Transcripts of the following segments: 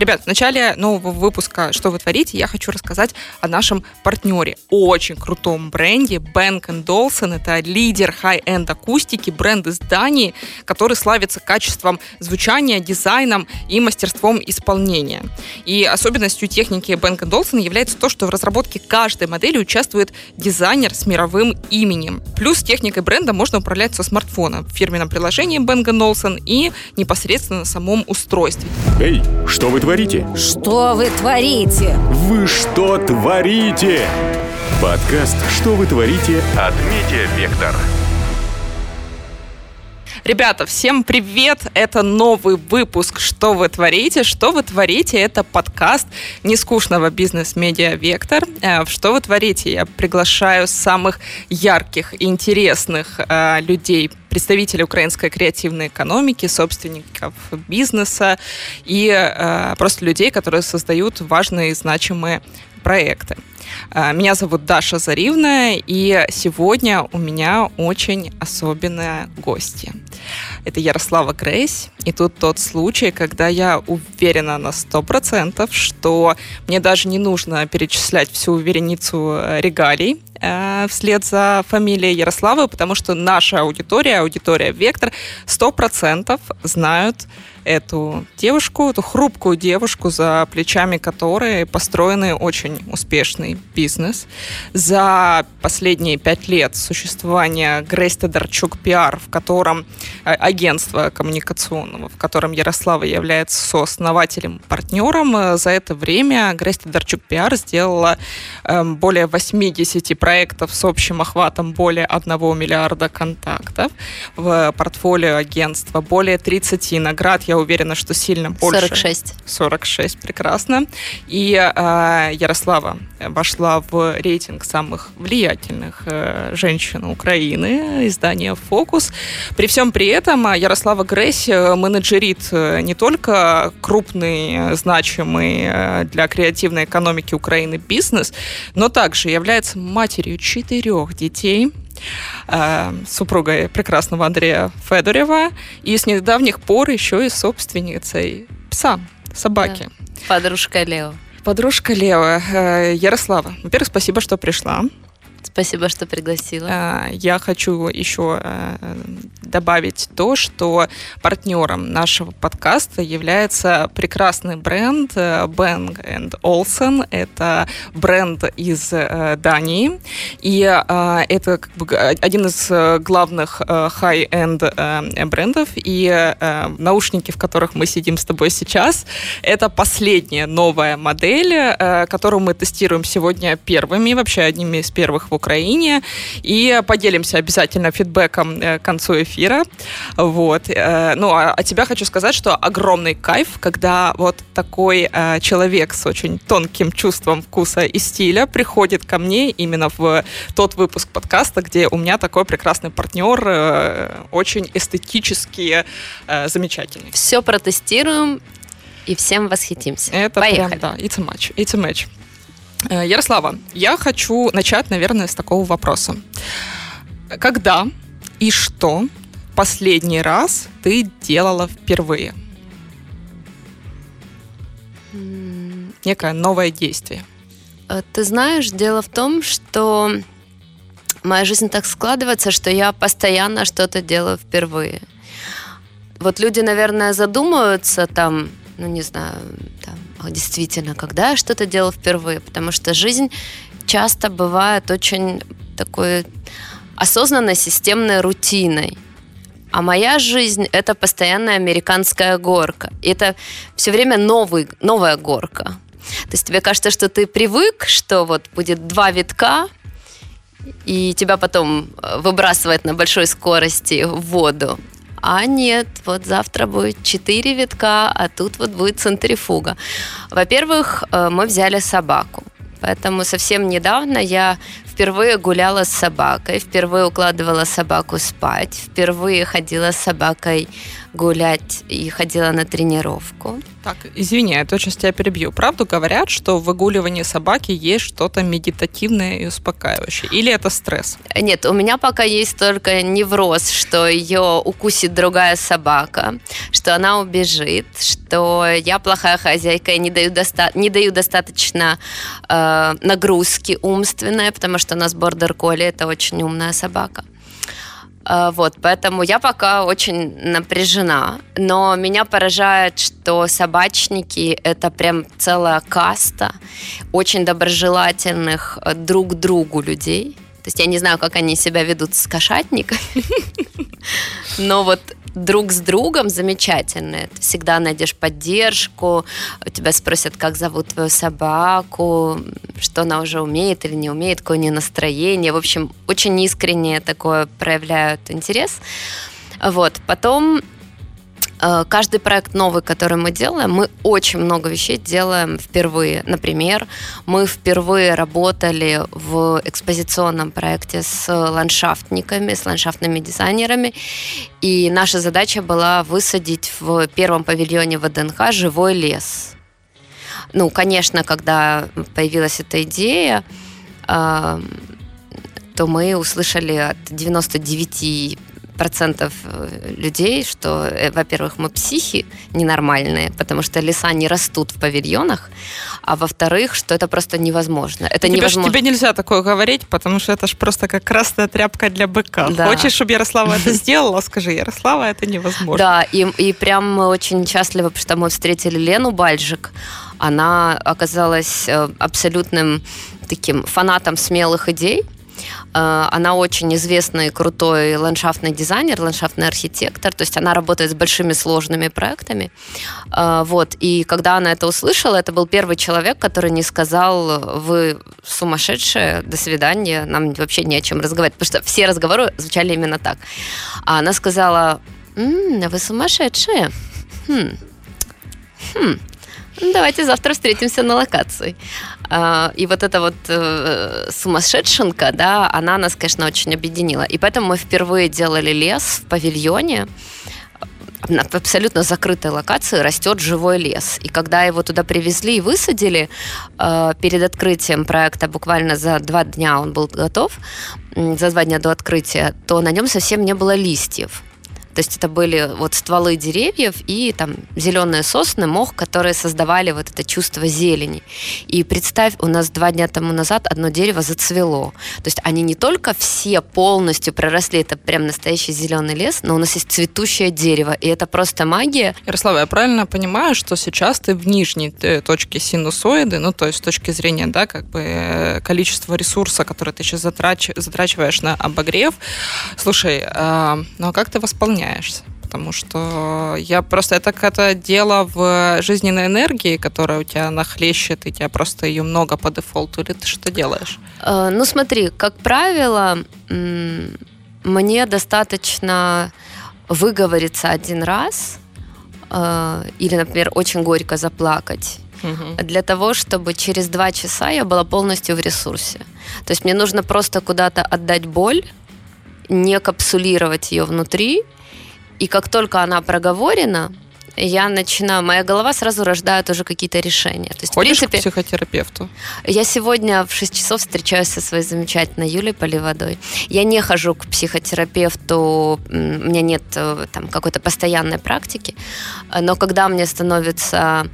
Ребят, в начале нового выпуска «Что вы творите?» я хочу рассказать о нашем партнере, очень крутом бренде Bang & Olufsen. Это лидер хай-энд акустики, бренд из Дании, который славится качеством звучания, дизайном и мастерством исполнения. И особенностью техники Bang & Olufsen является то, что в разработке каждой модели участвует дизайнер с мировым именем. Плюс техникой бренда можно управлять со смартфона в фирменном приложении Bang & Olufsen и непосредственно на самом устройстве. Эй, что вы творите? Что вы творите? Вы что творите? Подкаст «Что вы творите» от Медиавектор. Ребята, всем привет! Это новый выпуск «Что вы творите?». «Что вы творите?» — это подкаст нескучного бизнес-медиа «Вектор». Э, в «Что вы творите?» я приглашаю самых ярких и интересных э, людей, представителей украинской креативной экономики, собственников бизнеса и э, просто людей, которые создают важные и значимые проекты. Э, меня зовут Даша Заривна, и сегодня у меня очень особенная гостья. Это Ярослава Грейс, и тут тот случай, когда я уверена на 100%, что мне даже не нужно перечислять всю вереницу э, регалий, э, вслед за фамилией Ярославы, потому что наша аудитория, аудитория Вектор, 100% знают эту девушку, эту хрупкую девушку, за плечами которой построенный очень успешный бизнес. За последние пять лет существования Грейс Тодорчук Пиар, в котором э, агентство коммуникационного, в котором Ярослава является сооснователем, партнером, э, за это время Грейс Тодорчук Пиар сделала эм, более 80 проектов с общим охватом более 1 миллиарда контактов в портфолио агентства, более 30 наград я уверена, что сильно больше. 46. 46, прекрасно. И э, Ярослава вошла в рейтинг самых влиятельных э, женщин Украины, издание «Фокус». При всем при этом а, Ярослава Гресс менеджерит э, не только крупный, значимый э, для креативной экономики Украины бизнес, но также является матерью четырех детей, э, супругой прекрасного Андрея Федорева, и с недавних пор еще и собственницей пса, собаки. Да. Подружка Лео. Подружка Лео. Э, Ярослава, во-первых, спасибо, что пришла. Спасибо, что пригласила. А, я хочу еще э, добавить то, что партнером нашего подкаста является прекрасный бренд э, Bang Olsen. Это бренд из э, Дании. И это как бы один из главных high-end брендов. И наушники, в которых мы сидим с тобой сейчас, это последняя новая модель, которую мы тестируем сегодня первыми, вообще одними из первых в Украине. И поделимся обязательно фидбэком э, к концу эфира. Вот. Э, ну, а от тебя хочу сказать, что огромный кайф, когда вот такой э, человек с очень тонким чувством вкуса и стиля приходит ко мне именно в тот выпуск подкаста, где у меня такой прекрасный партнер, очень эстетически замечательный. Все протестируем и всем восхитимся. Это Поехали. прям, да, it's a match. It's a match. Э, Ярослава, я хочу начать, наверное, с такого вопроса. Когда и что последний раз ты делала впервые? Некое новое действие. Э, ты знаешь, дело в том, что моя жизнь так складывается, что я постоянно что-то делаю впервые. Вот люди, наверное, задумываются там, ну не знаю, действительно, когда я что-то делал впервые, потому что жизнь часто бывает очень такой осознанной, системной рутиной. А моя жизнь – это постоянная американская горка. И это все время новый, новая горка. То есть тебе кажется, что ты привык, что вот будет два витка, и тебя потом э, выбрасывает на большой скорости в воду. А нет, вот завтра будет 4 витка, а тут вот будет центрифуга. Во-первых, э, мы взяли собаку. Поэтому совсем недавно я впервые гуляла с собакой, впервые укладывала собаку спать, впервые ходила с собакой гулять и ходила на тренировку. Так, извини, я точно тебя перебью. Правду говорят, что в выгуливании собаки есть что-то медитативное и успокаивающее? Или это стресс? Нет, у меня пока есть только невроз, что ее укусит другая собака, что она убежит, что я плохая хозяйка и не даю, доста- не даю достаточно э, нагрузки умственной, потому что у нас бордер колли это очень умная собака. А, вот, поэтому я пока очень напряжена, но меня поражает, что собачники — это прям целая каста очень доброжелательных э, друг другу людей. То есть я не знаю, как они себя ведут с кошатниками, но вот друг с другом замечательные. Ты всегда найдешь поддержку, тебя спросят, как зовут твою собаку, что она уже умеет или не умеет, какое у нее настроение. В общем, очень искренне такое проявляют интерес. Вот. Потом каждый проект новый, который мы делаем, мы очень много вещей делаем впервые. Например, мы впервые работали в экспозиционном проекте с ландшафтниками, с ландшафтными дизайнерами, и наша задача была высадить в первом павильоне ВДНХ живой лес. Ну, конечно, когда появилась эта идея, э, то мы услышали от 99 процентов э, людей, что, э, во-первых, мы психи ненормальные, потому что леса не растут в павильонах, а во-вторых, что это просто невозможно. Это тебе, невозможно. тебе нельзя такое говорить, потому что это же просто как красная тряпка для быка. Да. Хочешь, чтобы Ярослава это сделала, скажи, Ярослава, это невозможно. Да, и, и прям мы очень счастливы, потому что мы встретили Лену Бальжик. Она оказалась э, абсолютным таким фанатом смелых идей, она очень известный крутой ландшафтный дизайнер, ландшафтный архитектор, то есть она работает с большими сложными проектами. Э, вот. И когда она это услышала, это был первый человек, который не сказал, вы сумасшедшие, до свидания, нам вообще не о чем разговаривать, потому что все разговоры звучали именно так. А она сказала, м-м, вы сумасшедшие. Хм. Хм. Давайте завтра встретимся на локации. А, и вот эта вот э, сумасшедшенка, да, она нас, конечно, очень объединила. И поэтому мы впервые делали лес в павильоне, на абсолютно закрытой локации растет живой лес. И когда его туда привезли и высадили, э, перед открытием проекта, буквально за два дня он был готов, за два дня до открытия, то на нем совсем не было листьев. То есть это были вот стволы деревьев и там зеленые сосны, мох, которые создавали вот это чувство зелени. И представь, у нас два дня тому назад одно дерево зацвело. То есть они не только все полностью проросли, это прям настоящий зеленый лес, но у нас есть цветущее дерево, и это просто магия. Ярослава, я правильно понимаю, что сейчас ты в нижней э, точке синусоиды, ну то есть с точки зрения, да, как бы э, количества ресурса, который ты сейчас затрач... затрачиваешь на обогрев. Слушай, э, ну а как ты восполняешь меняешься потому что я просто это какое-то дело в жизненной энергии, которая у тебя нахлещет, и тебя просто ее много по дефолту, или ты что делаешь? Э, ну смотри, как правило, мне достаточно выговориться один раз, э, или, например, очень горько заплакать, угу. для того, чтобы через два часа я была полностью в ресурсе. То есть мне нужно просто куда-то отдать боль, не капсулировать ее внутри, и как только она проговорена, я начинаю, моя голова сразу рождает уже какие-то решения. То есть, Ходишь в принципе, к психотерапевту? Я сегодня в 6 часов встречаюсь со своей замечательной Юлей Поливодой. Я не хожу к психотерапевту, у меня нет э, там какой-то постоянной практики, но когда мне становится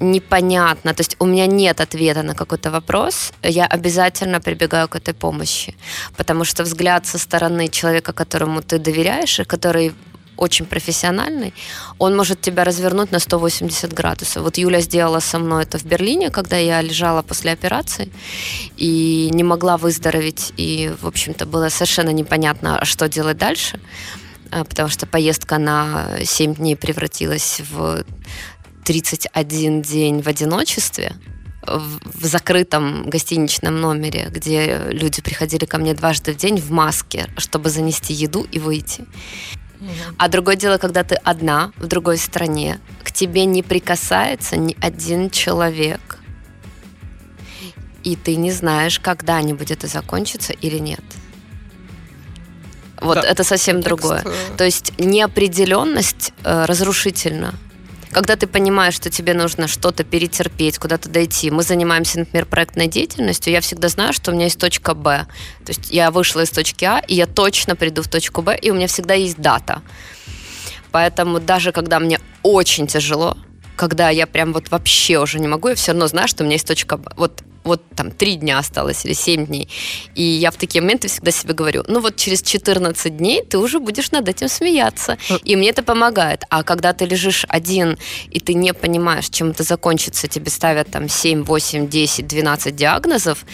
непонятно, то есть у меня нет ответа на какой-то вопрос, я обязательно прибегаю к этой помощи, потому что взгляд со стороны человека, которому ты доверяешь и который очень профессиональный, он может тебя развернуть на 180 градусов. Вот Юля сделала со мной это в Берлине, когда я лежала после операции и не могла выздороветь, и, в общем-то, было совершенно непонятно, что делать дальше, а, потому что поездка на 7 дней превратилась в 31 день в одиночестве, в закрытом гостиничном номере, где люди приходили ко мне дважды в день в маске, чтобы занести еду и выйти. А другое дело, когда ты одна в другой стране, к тебе не прикасается ни один человек. и ты не знаешь, когда-нибудь это закончится или нет. Вот да. это совсем другое. Э, То есть неопределенность э, разрушительна. Когда ты понимаешь, что тебе нужно что-то перетерпеть, куда-то дойти. Мы занимаемся, например, проектной деятельностью, я всегда знаю, что у меня есть точка Б. То есть я вышла из точки А, и я точно приду в точку Б, и у меня всегда есть дата. Поэтому даже когда мне очень тяжело, когда я прям вот вообще уже не могу, я все равно знаю, что у меня есть точка. Вот вот там три дня осталось или семь дней. И я в такие моменты всегда себе говорю, ну вот через 14 дней ты уже будешь над этим смеяться. Э. И мне это помогает. А когда ты лежишь один, и ты не понимаешь, чем это закончится, тебе ставят там 7, 8, 10, 12 диагнозов,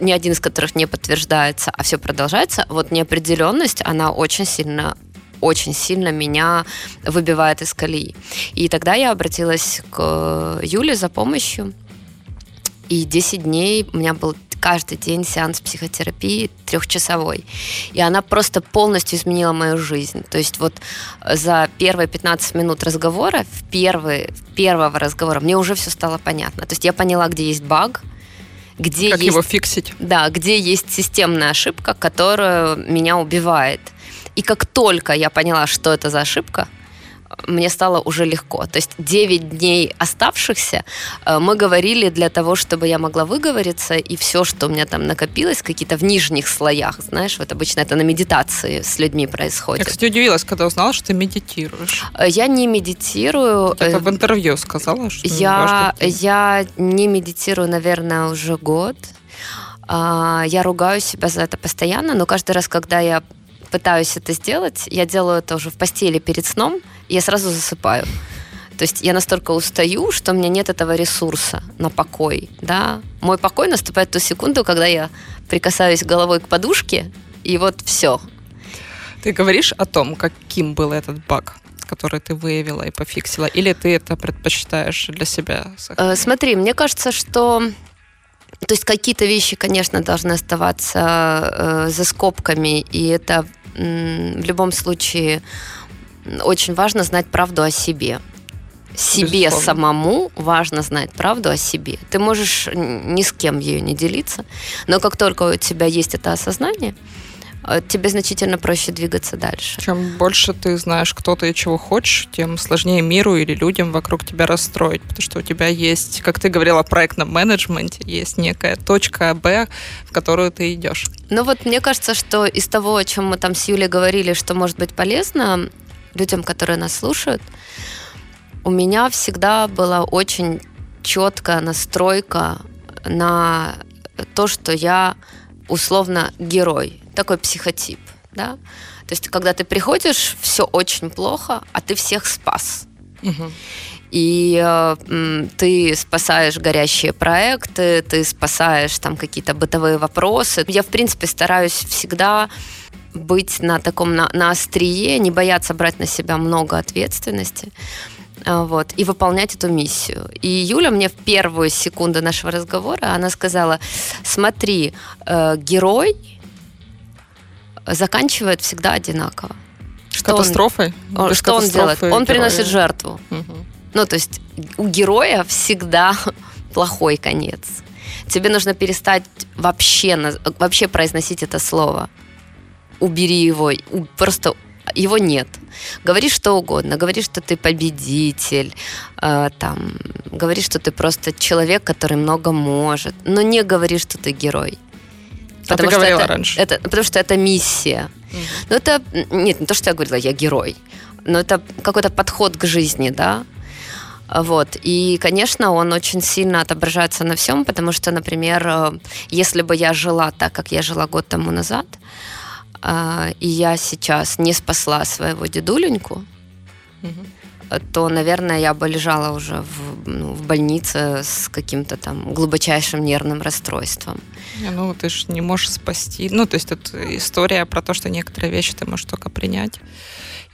ни один из которых не подтверждается, а все продолжается, вот неопределенность, она очень сильно очень сильно меня выбивает из колеи. И тогда я обратилась к Юле за помощью. И 10 дней у меня был каждый день сеанс психотерапии трехчасовой. И она просто полностью изменила мою жизнь. То есть вот за первые 15 минут разговора, в первый, первого разговора, мне уже все стало понятно. То есть я поняла, где есть баг, где как есть, его фиксить? Да, где есть системная ошибка, которая меня убивает. И как только я поняла, что это за ошибка, мне стало уже легко. То есть 9 дней оставшихся э, мы говорили для того, чтобы я могла выговориться, и все, что у меня там накопилось, какие-то в нижних слоях, знаешь, вот обычно это на медитации с людьми происходит. Я, кстати, удивилась, когда узнала, что ты медитируешь. Э, я не медитирую. Это в интервью сказала, что я, я не медитирую, наверное, уже год. А, я ругаю себя за это постоянно, но каждый раз, когда я пытаюсь это сделать, я делаю это уже в постели перед сном, и я сразу засыпаю. То есть я настолько устаю, что у меня нет этого ресурса на покой. Да? Мой покой наступает в ту секунду, когда я прикасаюсь головой к подушке, и вот все. Ты говоришь о том, каким был этот баг? который ты выявила и пофиксила, или ты это предпочитаешь для себя? Сохранить? Э, смотри, мне кажется, что то есть какие-то вещи, конечно, должны оставаться э, за скобками, и это в любом случае очень важно знать правду о себе. Себе Безусловно. самому важно знать правду о себе. Ты можешь ни с кем ее не делиться, но как только у тебя есть это осознание, тебе значительно проще двигаться дальше. Чем больше ты знаешь, кто ты и чего хочешь, тем сложнее миру или людям вокруг тебя расстроить, потому что у тебя есть, как ты говорила, в проектном менеджменте, есть некая точка Б, в которую ты идешь. Ну вот мне кажется, что из того, о чем мы там с Юлей говорили, что может быть полезно людям, которые нас слушают, у меня всегда была очень четкая настройка на то, что я условно герой такой психотип, да. То есть, когда ты приходишь, все очень плохо, а ты всех спас. Угу. И э, ты спасаешь горящие проекты, ты спасаешь там какие-то бытовые вопросы. Я, в принципе, стараюсь всегда быть на таком, на, на острие, не бояться брать на себя много ответственности э, вот, и выполнять эту миссию. И Юля мне в первую секунду нашего разговора, она сказала, смотри, э, герой заканчивает всегда одинаково. Что Катастрофой? Он, что он делает? Он героя. приносит жертву. Угу. Ну, то есть у героя всегда плохой конец. Тебе нужно перестать вообще, вообще произносить это слово. Убери его. Просто его нет. Говори что угодно. Говори, что ты победитель. Э, там, говори, что ты просто человек, который много может. Но не говори, что ты герой. Потому а ты говорила это, раньше. Это, потому что это миссия. Mm. Ну, это, нет, не то, что я говорила, я герой, но это какой-то подход к жизни, да. Вот. И, конечно, он очень сильно отображается на всем, потому что, например, э, если бы я жила так, как я жила год тому назад, э, и я сейчас не спасла своего дедуленьку, mm-hmm то, наверное, я бы лежала уже в, ну, в больнице с каким-то там глубочайшим нервным расстройством. Ну, ты же не можешь спасти. Ну, то есть это история про то, что некоторые вещи ты можешь только принять.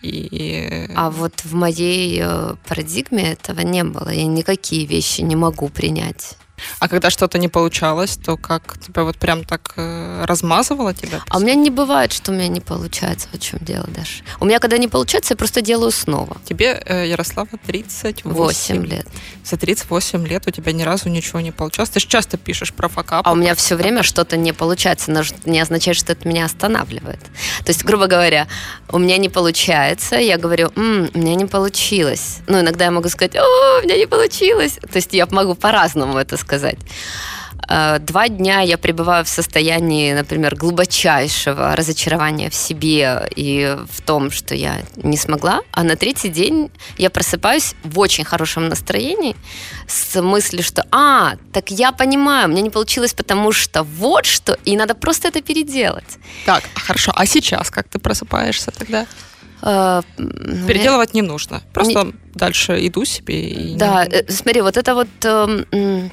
И... А вот в моей э, парадигме этого не было. Я никакие вещи не могу принять. А когда что-то не получалось, то как тебя вот прям так э, размазывало тебя? А у меня не бывает, что у меня не получается. В чем дело даже? У меня когда не получается, я просто делаю снова. Тебе, э, Ярослава, 38 8 лет. За 38 лет у тебя ни разу ничего не получалось. Ты же часто пишешь про факапы. А у меня все время что-то не получается, но не означает, что это меня останавливает. То есть, грубо говоря, у меня не получается, я говорю, М, у меня не получилось. Ну, иногда я могу сказать, о, у меня не получилось. То есть я могу по-разному это сказать. Э, два дня я пребываю в состоянии, например, глубочайшего разочарования в себе и в том, что я не смогла. А на третий день я просыпаюсь в очень хорошем настроении с мыслью, что «А, так я понимаю, у меня не получилось, потому что вот что, и надо просто это переделать». Так, хорошо. А сейчас как ты просыпаешься тогда? Э, Переделывать не нужно. Просто не... дальше иду себе. И да, не... Э, смотри, вот это вот эм,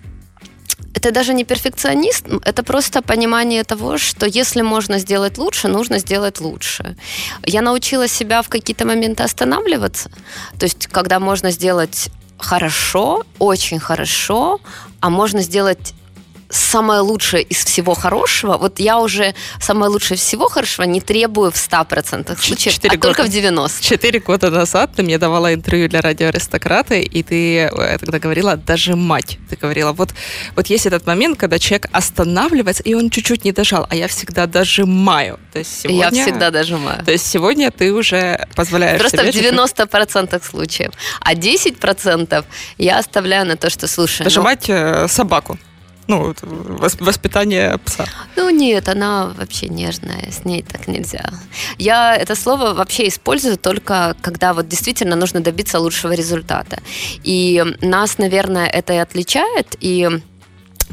это даже не перфекционист, это просто понимание того, что если можно сделать лучше, нужно сделать лучше. Я научила себя в какие-то моменты останавливаться. То есть, когда можно сделать хорошо, очень хорошо, а можно сделать самое лучшее из всего хорошего, вот я уже самое лучшее всего хорошего не требую в 100% случаев, 4 а года, только в 90%. Четыре года назад ты мне давала интервью для радио «Аристократы», и ты э, тогда говорила «дожимать». Ты говорила, вот, вот есть этот момент, когда человек останавливается, и он чуть-чуть не дожал, а я всегда дожимаю. То есть сегодня, я всегда дожимаю. То есть сегодня ты уже позволяешь Просто себе... в 90% случаев. А 10% я оставляю на то, что, слушай... Дожимать ну... собаку ну, воспитание пса? Ну, нет, она вообще нежная, с ней так нельзя. Я это слово вообще использую только, когда вот действительно нужно добиться лучшего результата. И нас, наверное, это и отличает, и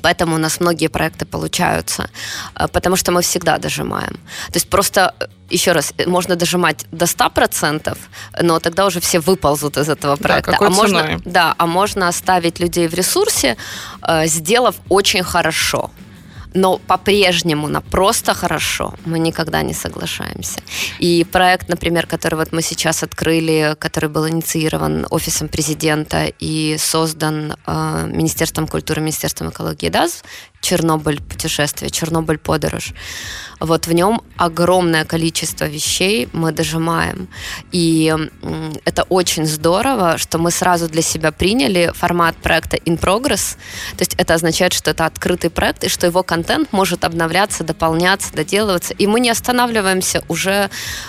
Поэтому у нас многие проекты получаются, э, потому что мы всегда дожимаем. То есть просто, э, еще раз, э, можно дожимать до 100%, но тогда уже все выползут из этого проекта. Да, а можно, да, а можно оставить людей в ресурсе, сделав очень хорошо но по-прежнему на просто хорошо мы никогда не соглашаемся. И проект, например, который вот мы сейчас открыли, который был инициирован Офисом президента и создан э, Министерством культуры, Министерством экологии и ДАЗ, Чернобыль путешествие, Чернобыль подорож. Вот в нем огромное количество вещей мы дожимаем. И это очень здорово, что мы сразу для себя приняли формат проекта in progress. То есть это означает, что это открытый проект, и что его контент может обновляться, дополняться, доделываться. И мы не останавливаемся уже,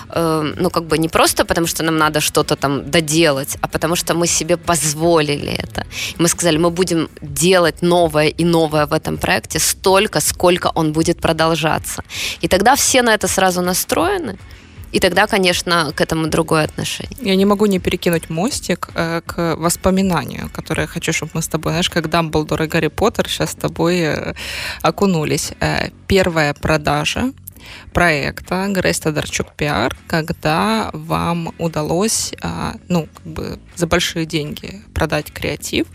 э, ну, как бы не просто потому, что нам надо что-то там доделать, а потому что мы себе позволили это. Мы сказали, мы будем делать новое и новое в этом проекте, проекте столько, сколько он будет продолжаться. И тогда все на это сразу настроены. И тогда, конечно, к этому другое отношение. Я не могу не перекинуть мостик э, к воспоминанию, которое я хочу, чтобы мы с тобой, знаешь, как Дамблдор и Гарри Поттер сейчас с тобой э, окунулись. Э, первая продажа проекта Грейс Тодорчук Пиар, когда вам удалось, а, ну, как бы за большие деньги продать креатив.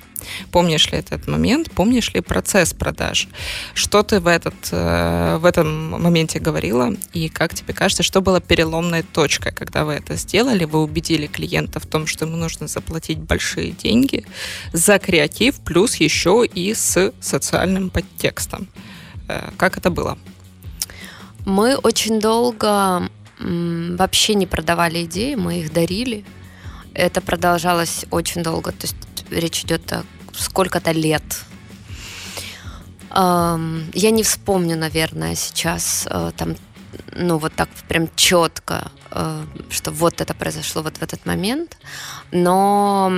Помнишь ли этот момент? Помнишь ли процесс продаж? Что ты в, этот, э, в этом моменте говорила? И как тебе кажется, что было переломной точкой, когда вы это сделали? Вы убедили клиента в том, что ему нужно заплатить большие деньги за креатив, плюс еще и с социальным подтекстом. Э, как это было? Мы очень долго вообще не продавали идеи, мы их дарили. Это продолжалось очень долго, то есть речь идет о сколько-то лет. Я не вспомню, наверное, сейчас э, там, ну вот так прям четко Э, что вот это произошло вот в этот момент. Но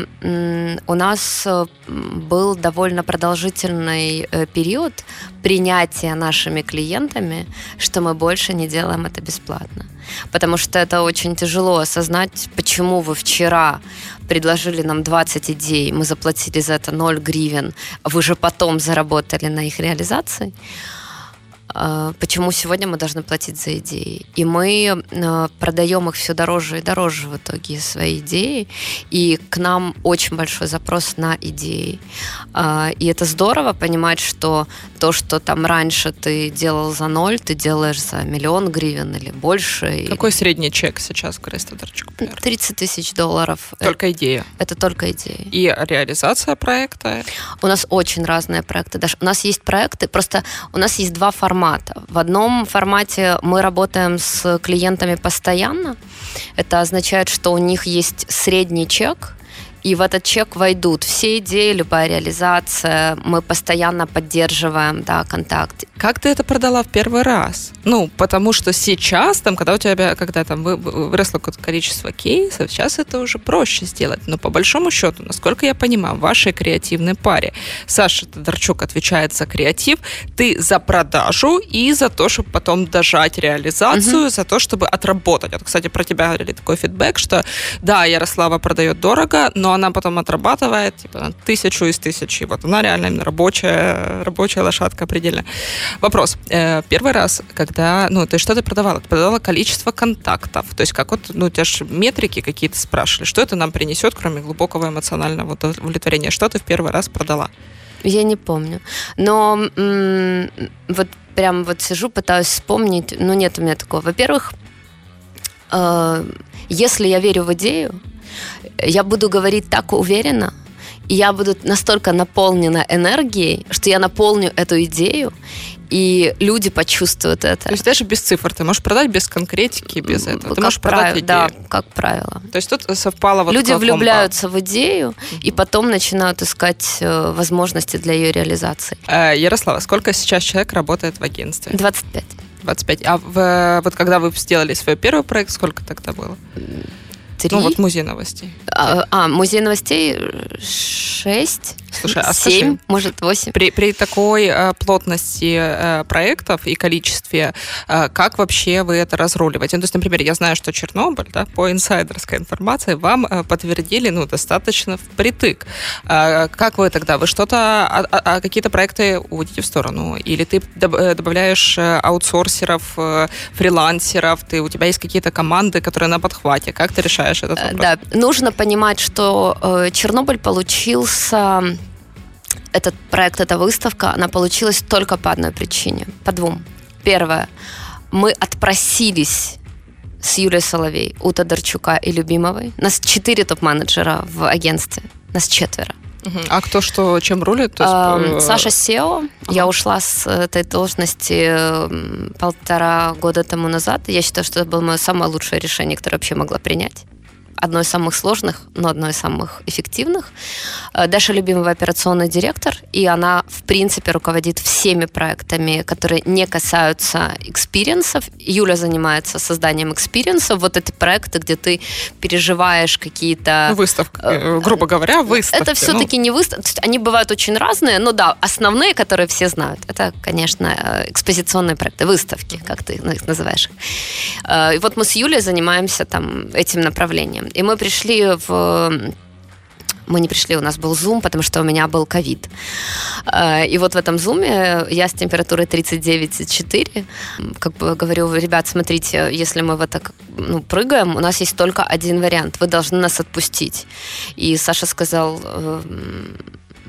у нас э, был довольно продолжительный период принятия нашими клиентами, что мы больше не делаем это бесплатно. Потому что это очень тяжело осознать, почему вы вчера предложили нам 20 идей, мы заплатили за это 0 гривен, вы же потом заработали на их реализации. Э, почему сегодня мы должны платить за идеи. И мы э, продаем их все дороже и дороже в итоге свои идеи, и к нам очень большой запрос на идеи. Э, и это здорово понимать, что то, что там раньше ты делал за ноль, ты делаешь за миллион гривен или больше. Какой средний чек сейчас, Крис Тодорчук? 30 тысяч долларов. Только идея? Это только идея. И реализация проекта? У нас очень разные проекты. Даже у нас есть проекты, просто у нас есть два формата. В одном формате мы работаем с клиентами постоянно. Это означает, что у них есть средний чек, и в этот чек войдут все идеи, любая реализация. Мы постоянно поддерживаем да, контакт. Как ты это продала в первый раз? Ну, потому что сейчас, там, когда у тебя, когда там выросло какое-то количество кейсов, сейчас это уже проще сделать. Но по большому счету, насколько я понимаю, в вашей креативной паре Саша Тодорчук отвечает за креатив, ты за продажу и за то, чтобы потом дожать реализацию, угу. за то, чтобы отработать. Вот, кстати, про тебя говорили такой фидбэк, что да, Ярослава продает дорого, но она потом отрабатывает типа, тысячу из тысячи. Вот она реально рабочая, рабочая лошадка предельно. Вопрос. Э, первый раз, когда, ну, ты что ты продавала? Ты продавала количество контактов. То есть как вот, ну, у тебя же метрики какие-то спрашивали. Что это нам принесет, кроме глубокого эмоционального удовлетворения? Что ты в первый раз продала? Я не помню. Но м- вот прям вот сижу, пытаюсь вспомнить. Ну, нет у меня такого. Во-первых, э- если я верю в идею, я буду говорить так уверенно, и я буду настолько наполнена энергией, что я наполню эту идею, и люди почувствуют это. То есть даже без цифр ты можешь продать без конкретики, без этого. Ты как можешь правило, продать идею. Да, как правило. То есть тут совпало вот Люди влюбляются в идею угу. и потом начинают искать э, возможности для ее реализации. Э, Ярослава, сколько сейчас человек работает в агентстве? 25. 25. А в, вот когда вы сделали свой первый проект, сколько тогда было? Три. Ну, вот музей новостей. А, а музей новостей шесть. Слушай, а 7, скажи, может, 8. При, при такой э, плотности э, проектов и количестве, э, как вообще вы это разруливаете? Ну, то есть, например, я знаю, что Чернобыль, да, по инсайдерской информации, вам э, подтвердили, ну, достаточно впритык. Э, как вы тогда? Вы что-то, а, а, а какие-то проекты уводите в сторону? Или ты э, добавляешь э, аутсорсеров, э, фрилансеров, ты, у тебя есть какие-то команды, которые на подхвате? Как ты решаешь этот э, вопрос? Да, нужно понимать, что э, Чернобыль получился этот проект, эта выставка, она получилась только по одной причине, по двум. Первое, мы отпросились с Юлией Соловей, у Тодорчука и Любимовой. Нас четыре топ-менеджера в агентстве, нас четверо. А кто что, чем рулит? Есть, э... Саша Сео. Ага. Я ушла с этой должности полтора года тому назад. Я считаю, что это было мое самое лучшее решение, которое вообще могла принять одно из самых сложных, но одно из самых эффективных. Э, Даша любимый операционный директор, и она, в принципе, руководит всеми проектами, которые не касаются experience'ов. Юля занимается созданием experience'ов. Вот эти проекты, где ты переживаешь какие-то... Ну, выставка, э, э, грубо говоря, выставки. Это все-таки ну... не выставки. Они бывают очень разные, но да, основные, которые все знают, это, конечно, экспозиционные проекты, выставки, как ты их называешь. И вот мы с Юлей занимаемся там этим направлением. И мы пришли в мы не пришли, у нас был зум, потому что у меня был ковид. Э, и вот в этом зуме я с температурой 39,4 как бы говорю, ребят, смотрите, если мы в это ну, прыгаем, у нас есть только один вариант, вы должны нас отпустить. И Саша сказал, «Эм,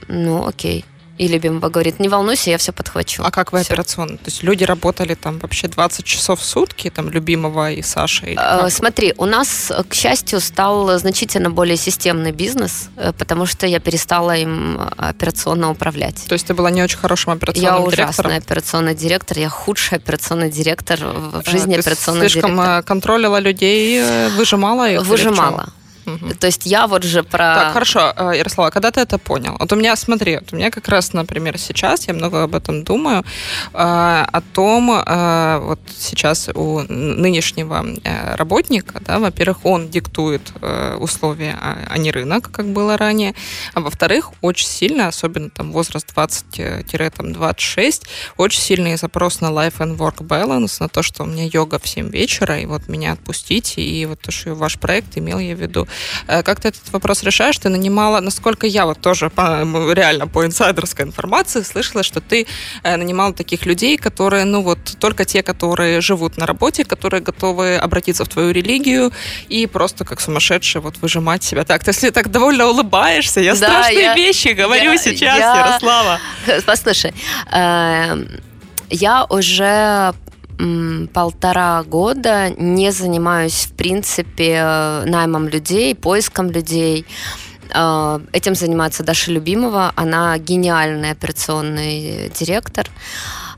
ну окей. И любимого говорит, не волнуйся, я все подхвачу. А как вы все. операционно? То есть люди работали там вообще 20 часов в сутки, там, любимого и Саши? Или э, смотри, у нас, к счастью, стал значительно более системный бизнес, э, потому что я перестала им операционно управлять. То есть ты была не очень хорошим операционным я директором? Я ужасный операционный директор, я худший операционный директор в жизни а, операционный слишком директор. слишком контролила людей, выжимала их? Выжимала. Угу. То есть я вот же про... Так, хорошо, э, Ярослава, когда ты это понял? Вот у меня, смотри, вот у меня как раз, например, сейчас, я много об этом думаю, э, о том, э, вот сейчас у нынешнего работника, да, во-первых, он диктует условия, а, а не рынок, как было ранее, а во-вторых, очень сильно, особенно там возраст 20-26, очень сильный запрос на life and work balance, на то, что у меня йога в 7 вечера, и вот меня отпустите, и вот то, что ваш проект имел я в виду как ты этот вопрос решаешь? Ты нанимала, насколько я вот тоже по, реально по инсайдерской информации слышала, что ты э, нанимала таких людей, которые, ну вот, только те, которые живут на работе, которые готовы обратиться в твою религию и просто как сумасшедшие вот выжимать себя. Так, ты если так довольно улыбаешься, я да, страшные я, вещи говорю я, сейчас, я... Ярослава. Послушай, э, я уже полтора года не занимаюсь, в принципе, наймом людей, поиском людей. Э, этим занимается Даша Любимова. Она гениальный операционный директор.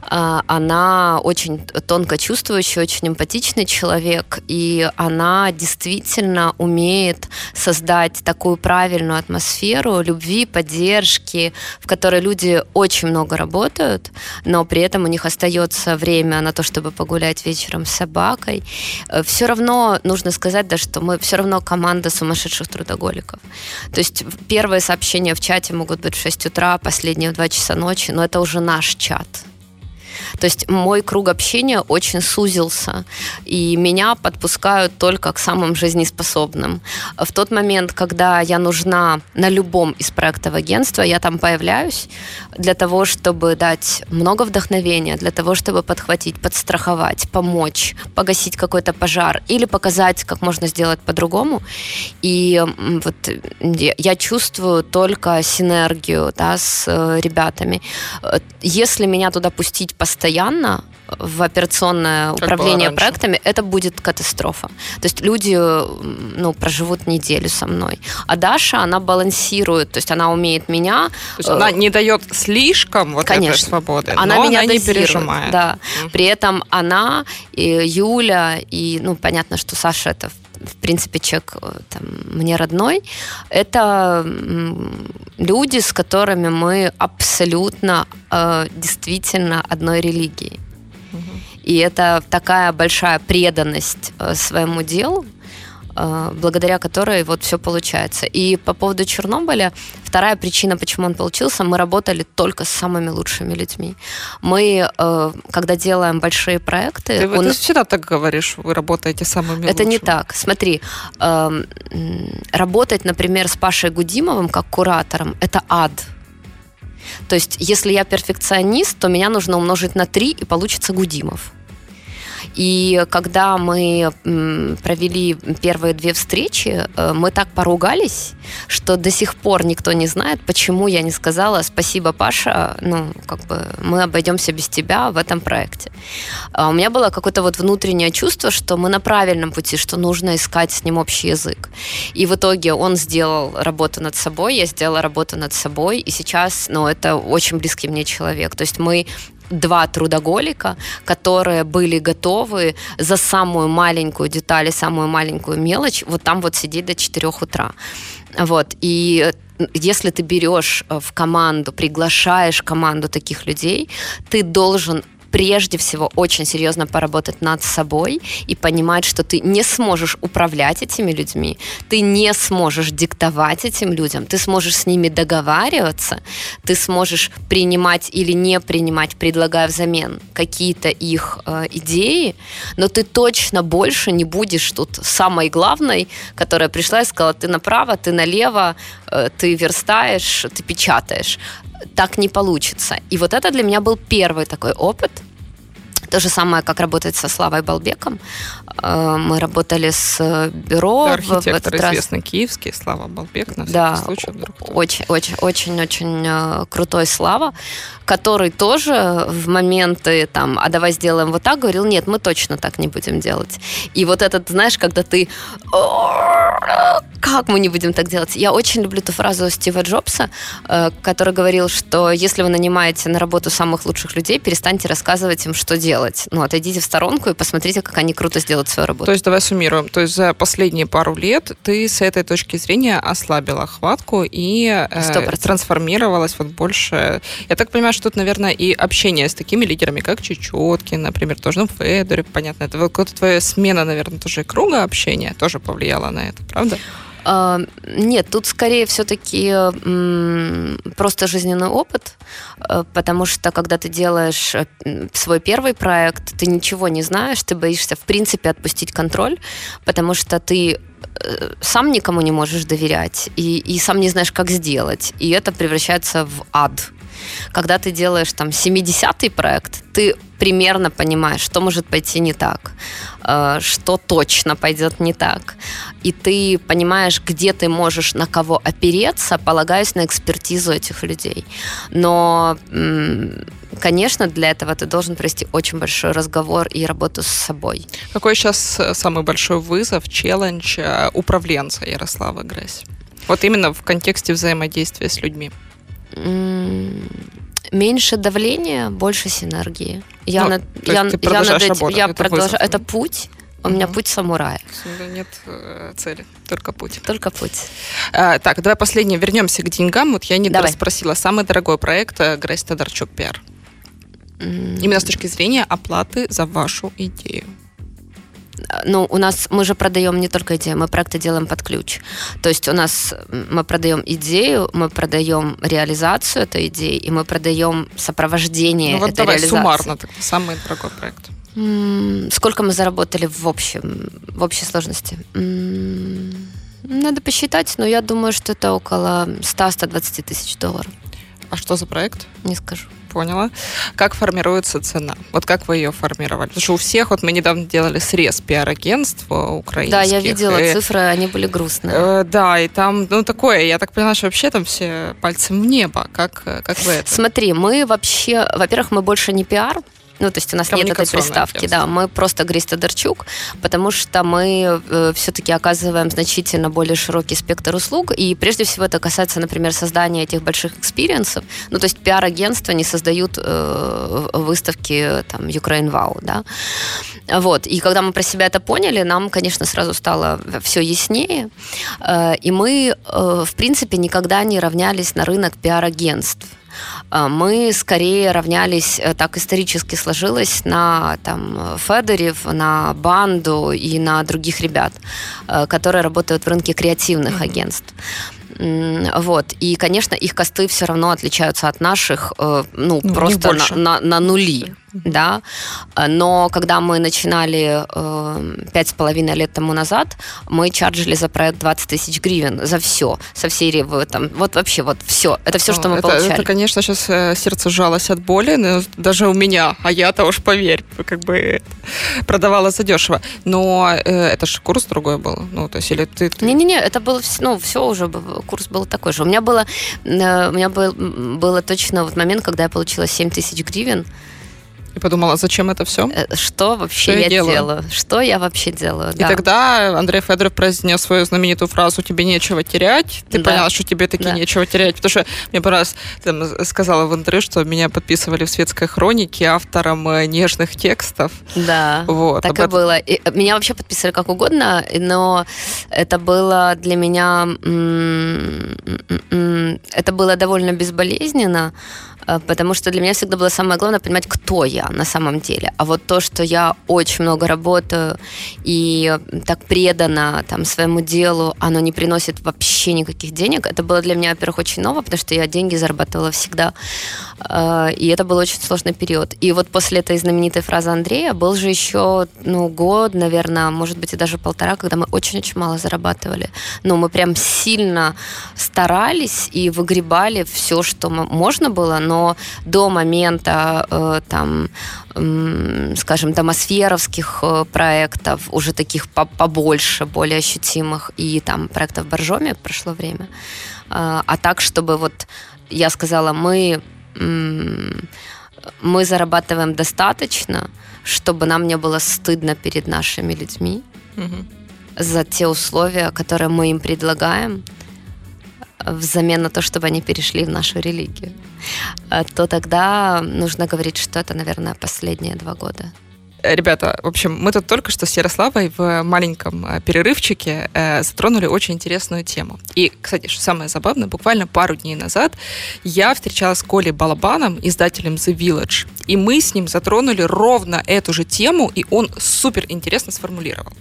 А, она очень тонко чувствующий, очень эмпатичный человек, и она действительно умеет создать такую правильную атмосферу любви, поддержки, в которой люди очень много работают, но при этом у них остается время на то, чтобы погулять вечером с собакой. Э, все равно нужно сказать, да, что мы все равно команда сумасшедших трудоголиков. То есть первые сообщения в чате могут быть в 6 утра, последние в 2 часа ночи, но это уже наш чат. То есть мой круг общения очень сузился, и меня подпускают только к самым жизнеспособным. В тот момент, когда я нужна на любом из проектов агентства, я там появляюсь для того, чтобы дать много вдохновения, для того, чтобы подхватить, подстраховать, помочь, погасить какой-то пожар или показать, как можно сделать по-другому. И вот я чувствую только синергию да, с э, ребятами. Э, если меня туда пустить постоянно в операционное как управление проектами, это будет катастрофа. То есть люди ну, проживут неделю со мной. А Даша, она балансирует, то есть она умеет меня... То есть она не дает слишком вот Конечно. этой свободы, она но меня она не пережимает. Да. Mm. При этом она, и Юля, и, ну, понятно, что Саша это в принципе, человек э, там, мне родной, это люди, с которыми мы абсолютно э, действительно одной религии. И это такая большая преданность э, своему делу, благодаря которой вот все получается. И по поводу Чернобыля, вторая причина, почему он получился, мы работали только с самыми лучшими людьми. Мы, э, когда делаем большие проекты... Ты, он... ты всегда так говоришь, вы работаете с самыми Это лучшими. не так. Смотри, эм, работать, например, с Пашей Гудимовым как куратором, это ад то есть, если я перфекционист, то меня нужно умножить на 3, и получится Гудимов. И когда мы провели первые две встречи, э, мы так поругались, что до сих пор никто не знает, почему я не сказала спасибо, Паша, ну, как бы мы обойдемся без тебя в этом проекте. А у меня было какое-то вот внутреннее чувство, что мы на правильном пути, что нужно искать с ним общий язык. И в итоге он сделал работу над собой, я сделала работу над собой, и сейчас, ну, это очень близкий мне человек. То есть мы два трудоголика, которые были готовы за самую маленькую деталь самую маленькую мелочь вот там вот сидеть до 4 утра. Вот. И если ты берешь э, в команду, приглашаешь команду таких людей, ты должен прежде всего очень серьезно поработать над собой и понимать, что ты не сможешь управлять этими людьми, ты не сможешь диктовать этим людям, ты сможешь с ними договариваться, ты сможешь принимать или не принимать, предлагая взамен какие-то их э, идеи, но ты точно больше не будешь тут самой главной, которая пришла и сказала, ты направо, ты налево, э, ты верстаешь, ты печатаешь так не получится. И вот это для меня был первый такой опыт. То же самое, как работать со Славой Балбеком. Э, мы работали с бюро. Да, архитектор в известный раз. киевский, Слава Балбек. На да, случай, вдруг очень, очень, очень, очень э, крутой Слава, который тоже в моменты там, а давай сделаем вот так, говорил, нет, мы точно так не будем делать. И вот этот, знаешь, когда ты как мы не будем так делать? Я очень люблю ту фразу Стива Джобса, э, который говорил, что если вы нанимаете на работу самых лучших людей, перестаньте рассказывать им, что делать. Ну, отойдите в сторонку и посмотрите, как они круто сделают свою работу. То есть, давай суммируем. То есть, за последние пару лет ты с этой точки зрения ослабила хватку и э, трансформировалась вот больше... Я так понимаю, что тут, наверное, и общение с такими лидерами, как Чечеткин, например, тоже, ну, Федорев, понятно. Это вот твоя смена, наверное, тоже круга общения тоже повлияла на это, правда? Нет, тут скорее все-таки просто жизненный опыт, э, потому что когда ты делаешь э, свой первый проект, ты ничего не знаешь, ты боишься в принципе отпустить контроль, потому что ты э, сам никому не можешь доверять и, и сам не знаешь, как сделать. И это превращается в ад. Когда ты делаешь там 70-й проект, ты примерно понимаешь, что может пойти не так, э, что точно пойдет не так. И ты понимаешь, где ты можешь на кого опереться, полагаясь на экспертизу этих людей. Но, конечно, для этого ты должен провести очень большой разговор и работу с собой. Какой сейчас э, самый большой вызов, челлендж э, управленца Ярослава Гресь? Вот именно в контексте взаимодействия с людьми меньше давления, больше синергии. Я, ну, над, я, я, над, я это продолжаю. Это путь. У меня путь самурая. Нет э, цели, только путь. Только путь. А, так, давай последнее. Вернемся к деньгам. Вот я не спросила. Самый дорогой проект э, Грейс Тодорчук Пиар. Mm. Именно с точки зрения оплаты за вашу идею ну, у нас, мы же продаем не только идею, мы проекты делаем под ключ. То есть у нас мы продаем идею, мы продаем реализацию этой идеи, и мы продаем сопровождение ну, вот этой давай реализации. суммарно, так, самый дорогой проект. Сколько мы заработали в общем, в общей сложности? Надо посчитать, но я думаю, что это около 100-120 тысяч долларов. А что за проект? Не скажу поняла. Как формируется цена? Вот как вы ее формировали? Потому что у всех, вот мы недавно делали срез пиар-агентства украинских. Да, я видела и, цифры, они были грустные. Э, да, и там, ну, такое, я так поняла, что вообще там все пальцем в небо. Как, как вы это? Смотри, мы вообще, во-первых, мы больше не пиар, ну, то есть у нас нет этой приставки, да, мы просто Гресь Тодорчук, потому что мы э, все-таки оказываем значительно более широкий спектр услуг, и прежде всего это касается, например, создания этих больших experience'ов. Ну, то есть пиар-агентства не создают э, выставки там Ukraine Wow, да. Вот, и когда мы про себя это поняли, нам, конечно, сразу стало все яснее, э, и мы, э, в принципе, никогда не равнялись на рынок пиар-агентств. А, мы скорее равнялись, э, так исторически сложилось, на там, Федорев, на Банду и на других ребят, э, которые работают в рынке креативных агентств. Вот. И, конечно, их косты все равно отличаются от наших, э, ну, ну просто на, на, на нули да, но когда мы начинали э, пять с половиной лет тому назад, мы чарджили за проект 20 тысяч гривен за все, со всей там, вот вообще вот все, это все, что мы это, получали. Это, конечно, сейчас э, сердце жалось от боли, но даже у меня, а я-то уж поверь, как бы продавала задешево, но э, это же курс другой был, ну, то есть или ты... Не-не-не, это был, ну, все уже, курс был такой же. У меня было, у меня был, было точно вот момент, когда я получила 7 тысяч гривен, и подумала, зачем это все? Э, что вообще что я, я делаю? делаю? Что я вообще делаю? И да. тогда Андрей Федоров произнес свою знаменитую фразу «тебе нечего терять». Ты да. поняла, что тебе таки да. нечего терять. Потому что мне раз там, сказала в интервью, что меня подписывали в светской хронике автором э, нежных текстов. Да, вот, так и этом... было. И э, меня вообще подписывали как угодно, но это было для меня... Это было довольно безболезненно, потому что для меня всегда было самое главное понимать, кто я на самом деле. А вот то, что я очень много работаю и так предана там, своему делу, оно не приносит вообще никаких денег, это было для меня, во-первых, очень ново, потому что я деньги зарабатывала всегда. Э, и это был очень сложный период. И вот после этой знаменитой фразы Андрея был же еще ну, год, наверное, может быть, и даже полтора, когда мы очень-очень мало зарабатывали. Ну, мы прям сильно старались и выгребали все, что можно было, но но до момента э, там скажем, домосферовских э, проектов, уже таких побольше, более ощутимых, и там проектов в Боржоме прошло время. Э, а так, чтобы вот я сказала, мы, мы зарабатываем достаточно, чтобы нам не было стыдно перед нашими людьми угу. за те условия, которые мы им предлагаем, взамен на то, чтобы они перешли в нашу религию, э, то тогда нужно говорить, что это, наверное, последние два года. Ребята, в общем, мы тут только что с Ярославой в маленьком э, перерывчике э, затронули очень интересную тему. И, кстати, что самое забавное, буквально пару дней назад я встречалась с Колей Балабаном, издателем The Village, и мы с ним затронули ровно эту же тему, и он супер интересно сформулировал.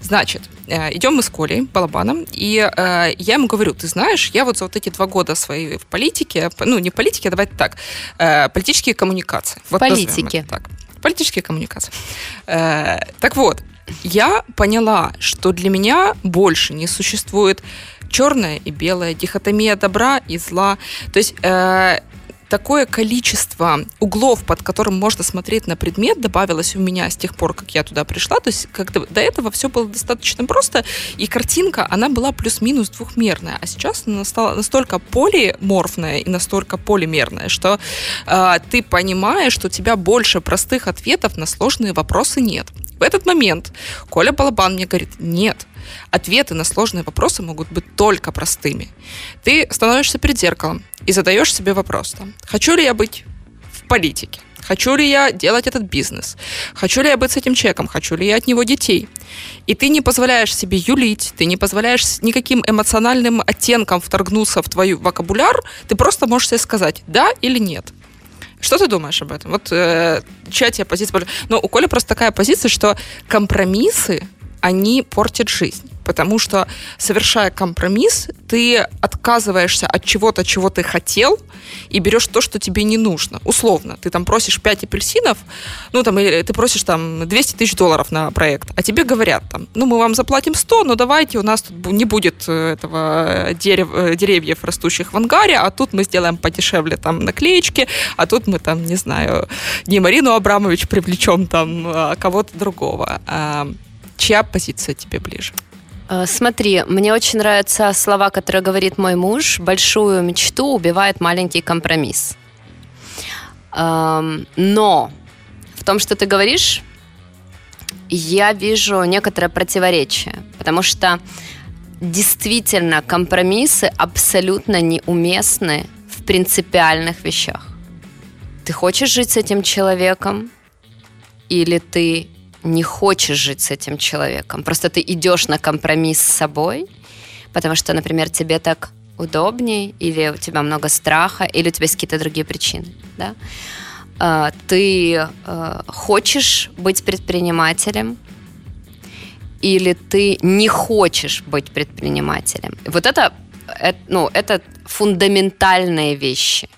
Значит, э, идем мы с Колей Балабаном, и э, я ему говорю, ты знаешь, я вот за вот эти два года свои в политике, ну, не политике, а давайте так, э, политические коммуникации. В вот политике. Так политические коммуникации. Э, так вот, я поняла, что для меня больше не существует черное и белое, дихотомия добра и зла. То есть э, такое количество углов, под которым можно смотреть на предмет, добавилось у меня с тех пор, как я туда пришла. То есть как до этого все было достаточно просто, и картинка, она была плюс-минус двухмерная, а сейчас она стала настолько полиморфная и настолько полимерная, что э, ты понимаешь, что у тебя больше простых ответов на сложные вопросы нет. В этот момент Коля Балабан мне говорит, нет, ответы на сложные вопросы могут быть только простыми. Ты становишься перед зеркалом и задаешь себе вопрос, там, хочу ли я быть в политике, хочу ли я делать этот бизнес, хочу ли я быть с этим человеком, хочу ли я от него детей. И ты не позволяешь себе юлить, ты не позволяешь никаким эмоциональным оттенкам вторгнуться в твой вокабуляр, ты просто можешь себе сказать да или нет. Что ты думаешь об этом? Вот э, чья тебе позиция? Но у Коли просто такая позиция, что компромиссы, они портят жизнь потому что, совершая компромисс, ты отказываешься от чего-то, чего ты хотел, и берешь то, что тебе не нужно. Условно, ты там просишь 5 апельсинов, ну, там, или ты просишь там 200 тысяч долларов на проект, а тебе говорят там, ну, мы вам заплатим 100, но давайте, у нас тут не будет э, этого дерев, э, деревьев, растущих в ангаре, а тут мы сделаем подешевле там наклеечки, а тут мы там, не знаю, не Марину Абрамович привлечем там, а кого-то другого. А, чья позиция тебе ближе? Э, смотри, мне очень нравятся слова, которые говорит мой муж. Большую мечту убивает маленький компромисс. Эм, но в том, что ты говоришь, я вижу некоторое противоречие, потому что действительно компромиссы абсолютно неуместны в принципиальных вещах. Ты хочешь жить с этим человеком, или ты не хочешь жить с этим человеком. Просто ты идешь на компромисс с собой, потому что, например, тебе так удобнее, или у тебя много страха, или у тебя есть какие-то другие причины. Да? А, ты а, хочешь быть предпринимателем, или ты не хочешь быть предпринимателем. Вот это, это, ну, это фундаментальные вещи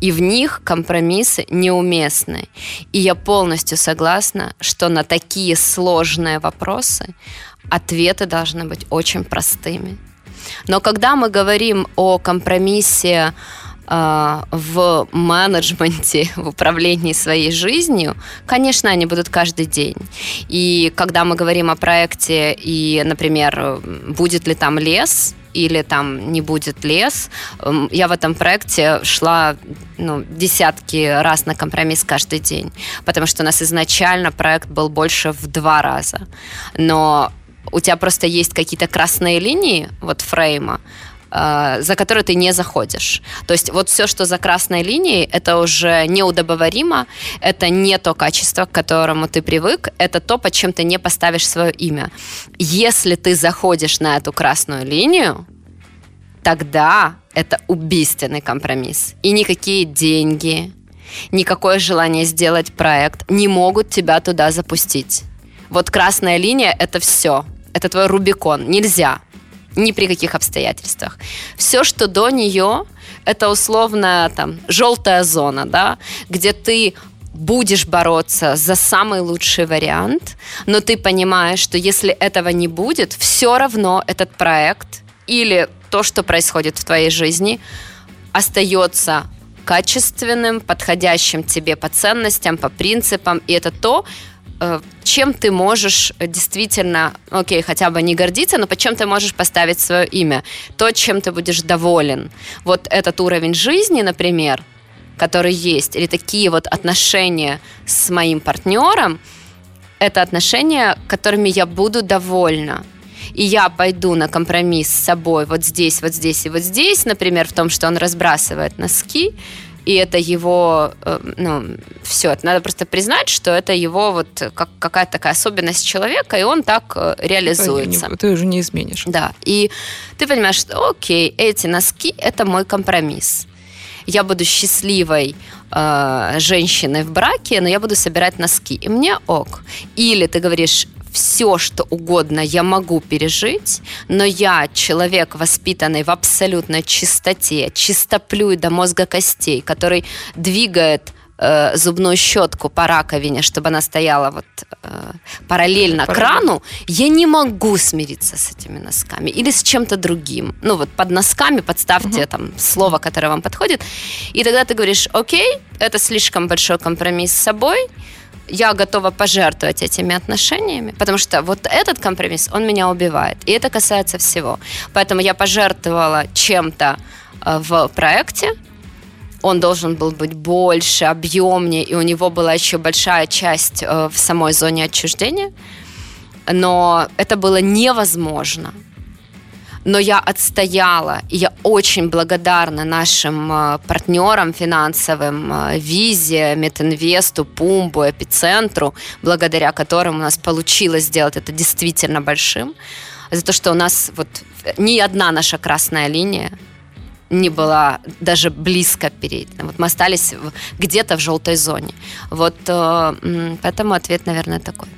и в них компромиссы неуместны. И я полностью согласна, что на такие сложные вопросы ответы должны быть очень простыми. Но когда мы говорим о компромиссе э, в менеджменте, в управлении своей жизнью, конечно, они будут каждый день. И когда мы говорим о проекте и, например, будет ли там лес, или там не будет лес. Эм, я в этом проекте шла ну, десятки раз на компромисс каждый день, потому что у нас изначально проект был больше в два раза. Но у тебя просто есть какие-то красные линии вот фрейма, за которые ты не заходишь. То есть вот все, что за красной линией, это уже неудобоваримо, это не то качество, к которому ты привык, это то, под чем ты не поставишь свое имя. Если ты заходишь на эту красную линию, тогда это убийственный компромисс. И никакие деньги, никакое желание сделать проект не могут тебя туда запустить. Вот красная линия – это все. Это твой Рубикон. Нельзя. Ни при каких обстоятельствах. Все, что до нее, это условная там желтая зона, да, где ты будешь бороться за самый лучший вариант, но ты понимаешь, что если этого не будет, все равно этот проект или то, что происходит в твоей жизни, остается качественным, подходящим тебе по ценностям, по принципам, и это то, чем ты можешь действительно, окей, хотя бы не гордиться, но под чем ты можешь поставить свое имя, то, чем ты будешь доволен. Вот этот уровень жизни, например, который есть, или такие вот отношения с моим партнером, это отношения, которыми я буду довольна и я пойду на компромисс с собой вот здесь, вот здесь и вот здесь, например, в том, что он разбрасывает носки, и это его, э, ну, все, это надо просто признать, что это его вот как, какая-то такая особенность человека, и он так э, реализуется. Ты, ты уже не изменишь. Да, и ты понимаешь, что окей, эти носки – это мой компромисс. Я буду счастливой э, женщиной в браке, но я буду собирать носки, и мне ок. Или ты говоришь, все, что угодно я могу пережить, но я человек, воспитанный в абсолютной чистоте, чистоплюй до мозга костей, который двигает э, зубную щетку по раковине, чтобы она стояла вот э, параллельно крану, я не могу смириться с этими носками или с чем-то другим. Ну вот под носками подставьте угу. там слово, которое вам подходит, и тогда ты говоришь, окей, это слишком большой компромисс с собой, я готова пожертвовать этими отношениями, потому что вот этот компромисс, он меня убивает. И это касается всего. Поэтому я пожертвовала чем-то э, в проекте, он должен был быть больше, объемнее, и у него была еще большая часть э, в самой зоне отчуждения. Но это было невозможно но я отстояла, и я очень благодарна нашим э, партнерам финансовым, э, Визе, Метинвесту, Пумбу, Эпицентру, благодаря которым у нас получилось сделать это действительно большим, за то, что у нас вот ни одна наша красная линия не была даже близко перейдена. Вот мы остались где-то в желтой зоне. Вот э, поэтому ответ, наверное, такой.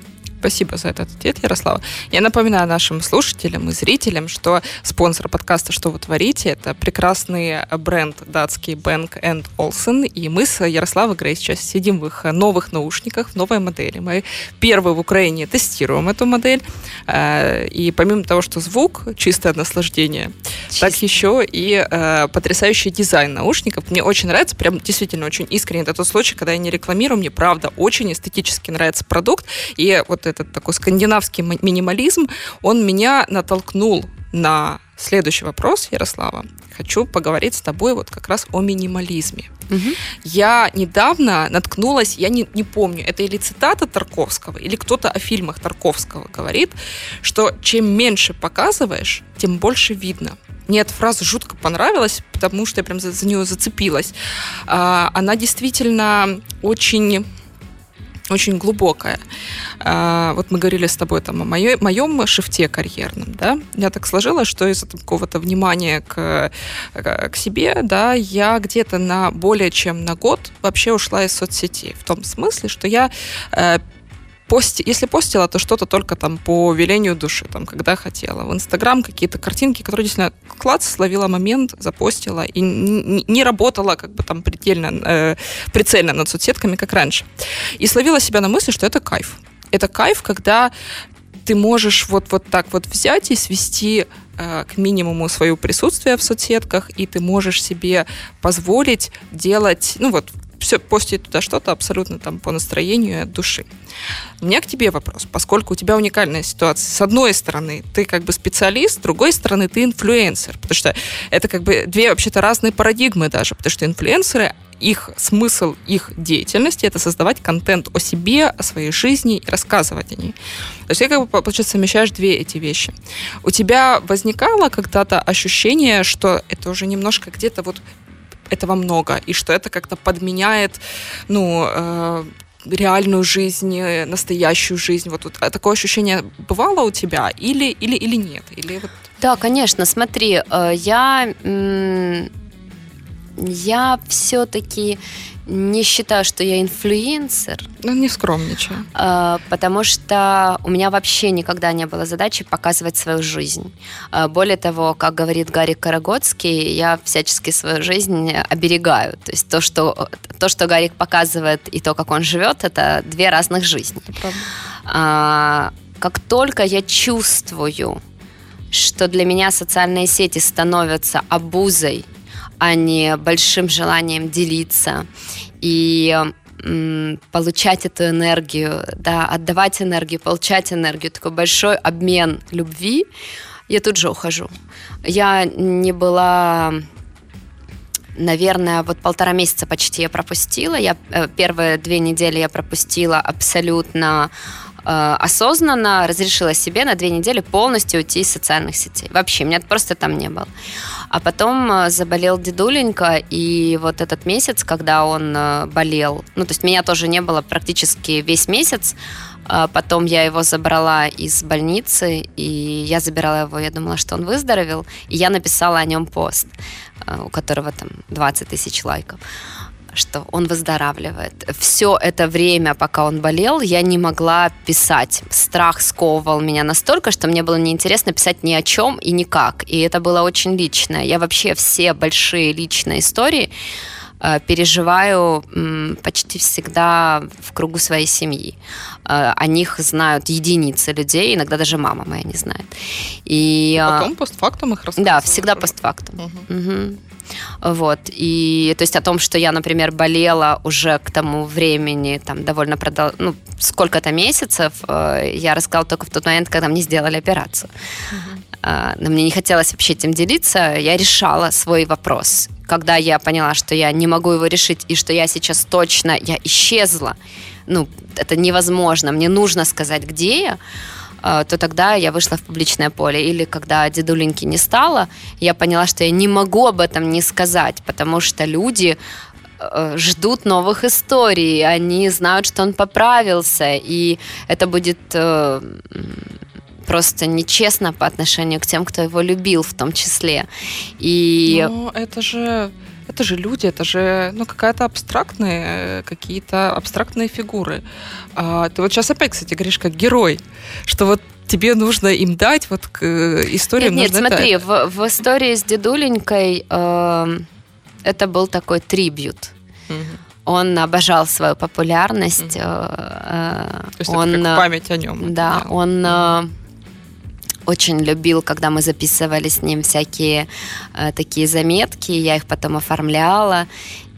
Спасибо за этот ответ, Ярослава. Я напоминаю нашим слушателям и зрителям, что спонсор подкаста «Что вы творите» — это прекрасный бренд датский Bank Olsen, и мы с Ярославой Грей сейчас сидим в их новых наушниках, в новой модели. Мы первые в Украине тестируем эту модель, э, и помимо того, что звук — чистое наслаждение, Чисто. так еще и э, потрясающий дизайн наушников. Мне очень нравится, прям действительно очень искренне. Это тот случай, когда я не рекламирую, мне правда очень эстетически нравится продукт, и вот этот такой скандинавский минимализм, он меня натолкнул на следующий вопрос, Ярослава. Хочу поговорить с тобой вот как раз о минимализме. Угу. Я недавно наткнулась, я не, не помню, это или цитата Тарковского, или кто-то о фильмах Тарковского говорит, что чем меньше показываешь, тем больше видно. Мне эта фраза жутко понравилась, потому что я прям за, за нее зацепилась. А, она действительно очень очень глубокая. А, вот мы говорили с тобой там о моей, моем шифте карьерном, да, я так сложилось, что из-за какого-то внимания к, к себе, да, я где-то на более чем на год вообще ушла из соцсетей, в том смысле, что я э, пости, если постила, то что-то только там по велению души, там, когда хотела. В Инстаграм какие-то картинки, которые действительно клад словила момент, запостила и не, работала как бы там предельно, э, прицельно над соцсетками, как раньше. И словила себя на мысли, что это кайф. Это кайф, когда ты можешь вот, вот так вот взять и свести э, к минимуму свое присутствие в соцсетках, и ты можешь себе позволить делать, ну вот, все, постить туда что-то абсолютно там по настроению от души. У меня к тебе вопрос, поскольку у тебя уникальная ситуация. С одной стороны, ты как бы специалист, с другой стороны, ты инфлюенсер, потому что это как бы две вообще-то разные парадигмы даже, потому что инфлюенсеры, их смысл их деятельности это создавать контент о себе, о своей жизни и рассказывать о ней. То есть ты как бы, получается, совмещаешь две эти вещи. У тебя возникало когда-то ощущение, что это уже немножко где-то вот этого много, и что это как-то подменяет, ну, э, реальную жизнь, настоящую жизнь. Вот, вот а такое ощущение бывало у тебя или, или, или нет? Или вот... Да, конечно. Смотри, э, я, я все-таки не считаю, что я инфлюенсер. Ну, не скромничаю. А, потому что у меня вообще никогда не было задачи показывать свою жизнь. А, более того, как говорит Гарри Карагодский, я всячески свою жизнь оберегаю. То есть то, что, то, что Гарик показывает, и то, как он живет, это две разных жизни. А, как только я чувствую, что для меня социальные сети становятся обузой а не большим желанием делиться и получать эту энергию, да, отдавать энергию, получать энергию, такой большой обмен любви, я тут же ухожу. Я не была наверное, вот полтора месяца почти я пропустила. Я э, первые две недели я пропустила абсолютно осознанно разрешила себе на две недели полностью уйти из социальных сетей. Вообще, меня просто там не было. А потом э, заболел дедуленька, и вот этот месяц, когда он э, болел, ну, то есть меня тоже не было практически весь месяц, Потом я его забрала из больницы, и я забирала его, я думала, что он выздоровел, и я написала о нем пост, э, у которого там 20 тысяч лайков что он выздоравливает. Все это время, пока он болел, я не могла писать. Страх сковывал меня настолько, что мне было неинтересно писать ни о чем и никак. И это было очень личное. Я вообще все большие личные истории э, переживаю почти всегда в кругу своей семьи. Э, о них знают единицы людей, иногда даже мама моя не знает. И, Потом постфактум их рассказывают. Да, всегда постфактум. Угу. Угу. Вот. И то есть о том, что я, например, болела уже к тому времени, там, довольно продол... ну, сколько-то месяцев, э, я рассказала только в тот момент, когда мне сделали операцию. Uh-huh. Но мне не хотелось вообще этим делиться. Я решала свой вопрос. Когда я поняла, что я не могу его решить, и что я сейчас точно, я исчезла, ну, это невозможно, мне нужно сказать, где я, а, то тогда я вышла в публичное поле. Или когда дедуленьки не стало, я поняла, что я не могу об этом не сказать, потому что люди э, ждут новых историй, они знают, что он поправился, и это будет э, просто нечестно по отношению к тем, кто его любил в том числе. И... Но это же это же люди, это же ну, какая-то абстрактные, какие-то абстрактные фигуры. А, ты вот сейчас опять, кстати, говоришь как герой, что вот тебе нужно им дать, вот к историям Нет, нет смотри, в, в истории с дедуленькой э, это был такой трибют. Угу. Он обожал свою популярность. Угу. Э, То есть он, это как память о нем. Да, да. он... Э, очень любил, когда мы записывали с ним всякие э, такие заметки, я их потом оформляла,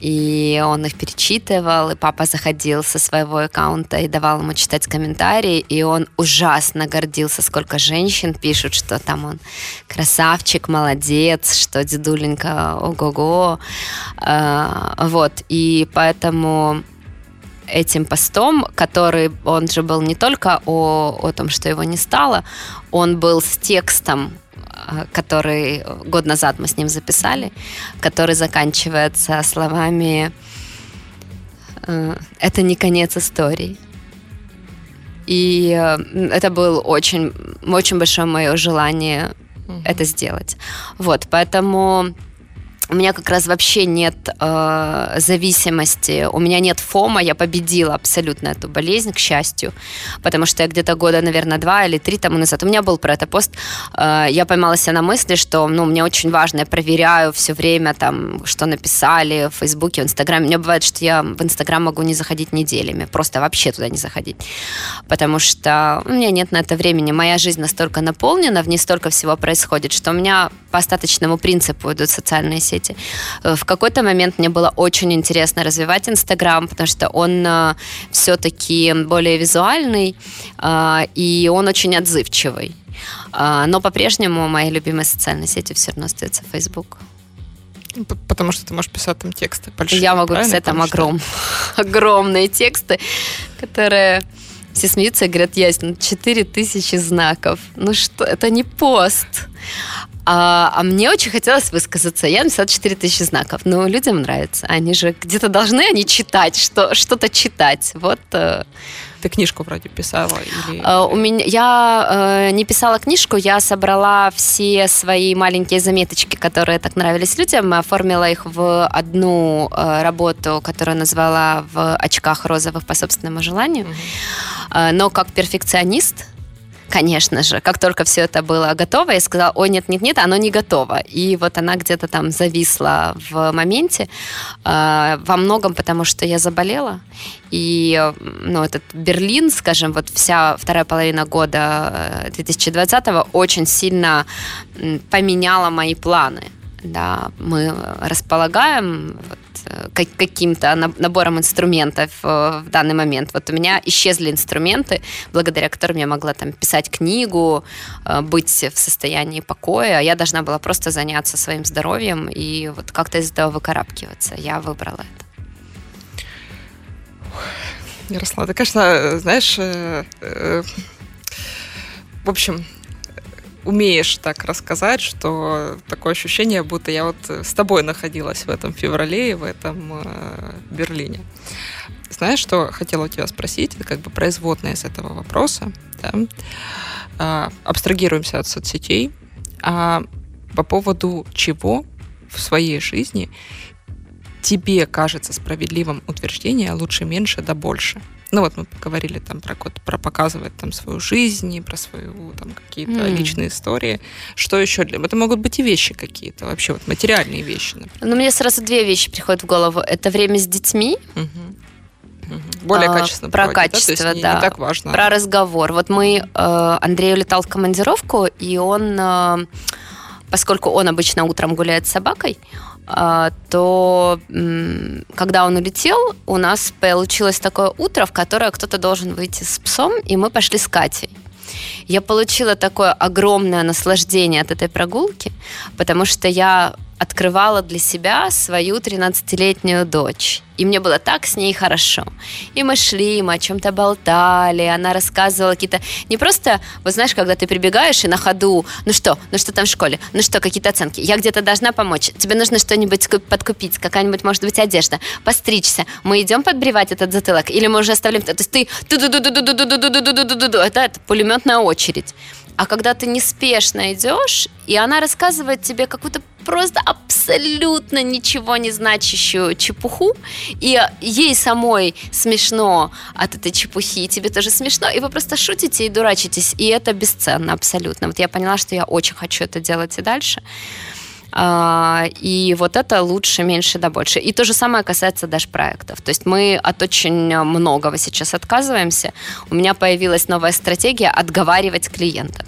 и он их перечитывал, и папа заходил со своего аккаунта и давал ему читать комментарии, и он ужасно гордился, сколько женщин пишут, что там он красавчик, молодец, что дедуленька, ого-го, э, вот, и поэтому этим постом, который, он же был не только о, о том, что его не стало, он был с текстом, э, который год назад мы с ним записали, который заканчивается словами э, «Это не конец истории». И э, это было очень, очень большое мое желание mm-hmm. это сделать. Вот, поэтому у меня как раз вообще нет э, зависимости, у меня нет фома, я победила абсолютно эту болезнь, к счастью, потому что я где-то года, наверное, два или три тому назад, у меня был про это пост, э, я поймала себя на мысли, что, ну, мне очень важно, я проверяю все время, там, что написали в Фейсбуке, в Инстаграме, у меня бывает, что я в Инстаграм могу не заходить неделями, просто вообще туда не заходить, потому что у меня нет на это времени, моя жизнь настолько наполнена, в ней столько всего происходит, что у меня по остаточному принципу идут социальные сети, сети. Э, в какой-то момент мне было очень интересно развивать Инстаграм, потому что он э, все-таки более визуальный, э, и он очень отзывчивый. Но по-прежнему моей любимой социальной сетью все равно остается Facebook. Потому что ты можешь писать там тексты большие. Я могу писать там огром... огромные тексты, которые все смеются и говорят, ясно, 4000 знаков. Ну что, это не пост. А, а мне очень хотелось высказаться. Я написала 4000 знаков. Но людям нравится. Они же где-то должны они читать, что, что-то читать. Вот э, ты книжку вроде писала? Или... Uh, у меня, я uh, не писала книжку, я собрала все свои маленькие заметочки, которые так нравились людям, оформила их в одну uh, работу, которую назвала «В очках розовых по собственному желанию». Uh-huh. Но как перфекционист, конечно же. Как только все это было готово, я сказала, ой, нет-нет-нет, оно не готово. И вот она где-то там зависла в моменте, э, во многом потому, что я заболела. И, ну, этот Берлин, скажем, вот вся вторая половина года 2020-го э, очень сильно поменяла мои планы. Да, мы располагаем вот, Э, каким-то набором инструментов э, в данный момент. Вот у меня исчезли инструменты, благодаря которым я могла там писать книгу, э, быть в состоянии покоя. Я должна была просто заняться своим здоровьем и вот как-то из этого выкарабкиваться. Я выбрала это. Ярослав, ты, конечно, знаешь, в общем, умеешь так рассказать, что такое ощущение, будто я вот с тобой находилась в этом феврале и в этом э, Берлине. Знаешь, что хотела у тебя спросить? Это как бы производная из этого вопроса. Да? А, абстрагируемся от соцсетей. А по поводу чего в своей жизни тебе кажется справедливым утверждение лучше меньше да больше? Ну вот мы поговорили там про, про показывать там свою жизнь, про свою там какие-то mm. личные истории. Что еще для Это могут быть и вещи какие-то, вообще вот материальные вещи. Например. Ну, мне сразу две вещи приходят в голову. Это время с детьми. Угу. Более а, качественно. Про проводить, качество, да, не, да. Не так важно. Про разговор. Вот мы, э, Андрей улетал в командировку, и он, э, поскольку он обычно утром гуляет с собакой, то когда он улетел, у нас получилось такое утро, в которое кто-то должен выйти с псом, и мы пошли с Катей. Я получила такое огромное наслаждение от этой прогулки, потому что я открывала для себя свою 13-летнюю дочь. И мне было так с ней хорошо. И мы шли, мы о чем-то болтали, она рассказывала какие-то... Не просто, вот знаешь, когда ты прибегаешь и на ходу, ну что, ну что там в школе, ну что, какие-то оценки, я где-то должна помочь, тебе нужно что-нибудь подкупить, какая-нибудь, может быть, одежда, постричься, мы идем подбривать этот затылок, или мы уже оставляем... То есть ты... Это пулеметная очередь. А когда ты неспешно идешь, и она рассказывает тебе какую-то просто абсолютно ничего не значащую чепуху, и ей самой смешно от этой чепухи, и тебе тоже смешно, и вы просто шутите и дурачитесь, и это бесценно абсолютно. Вот я поняла, что я очень хочу это делать и дальше. А, и вот это лучше, меньше да больше. И то же самое касается даже проектов. То есть мы от очень многого сейчас отказываемся. У меня появилась новая стратегия отговаривать клиента.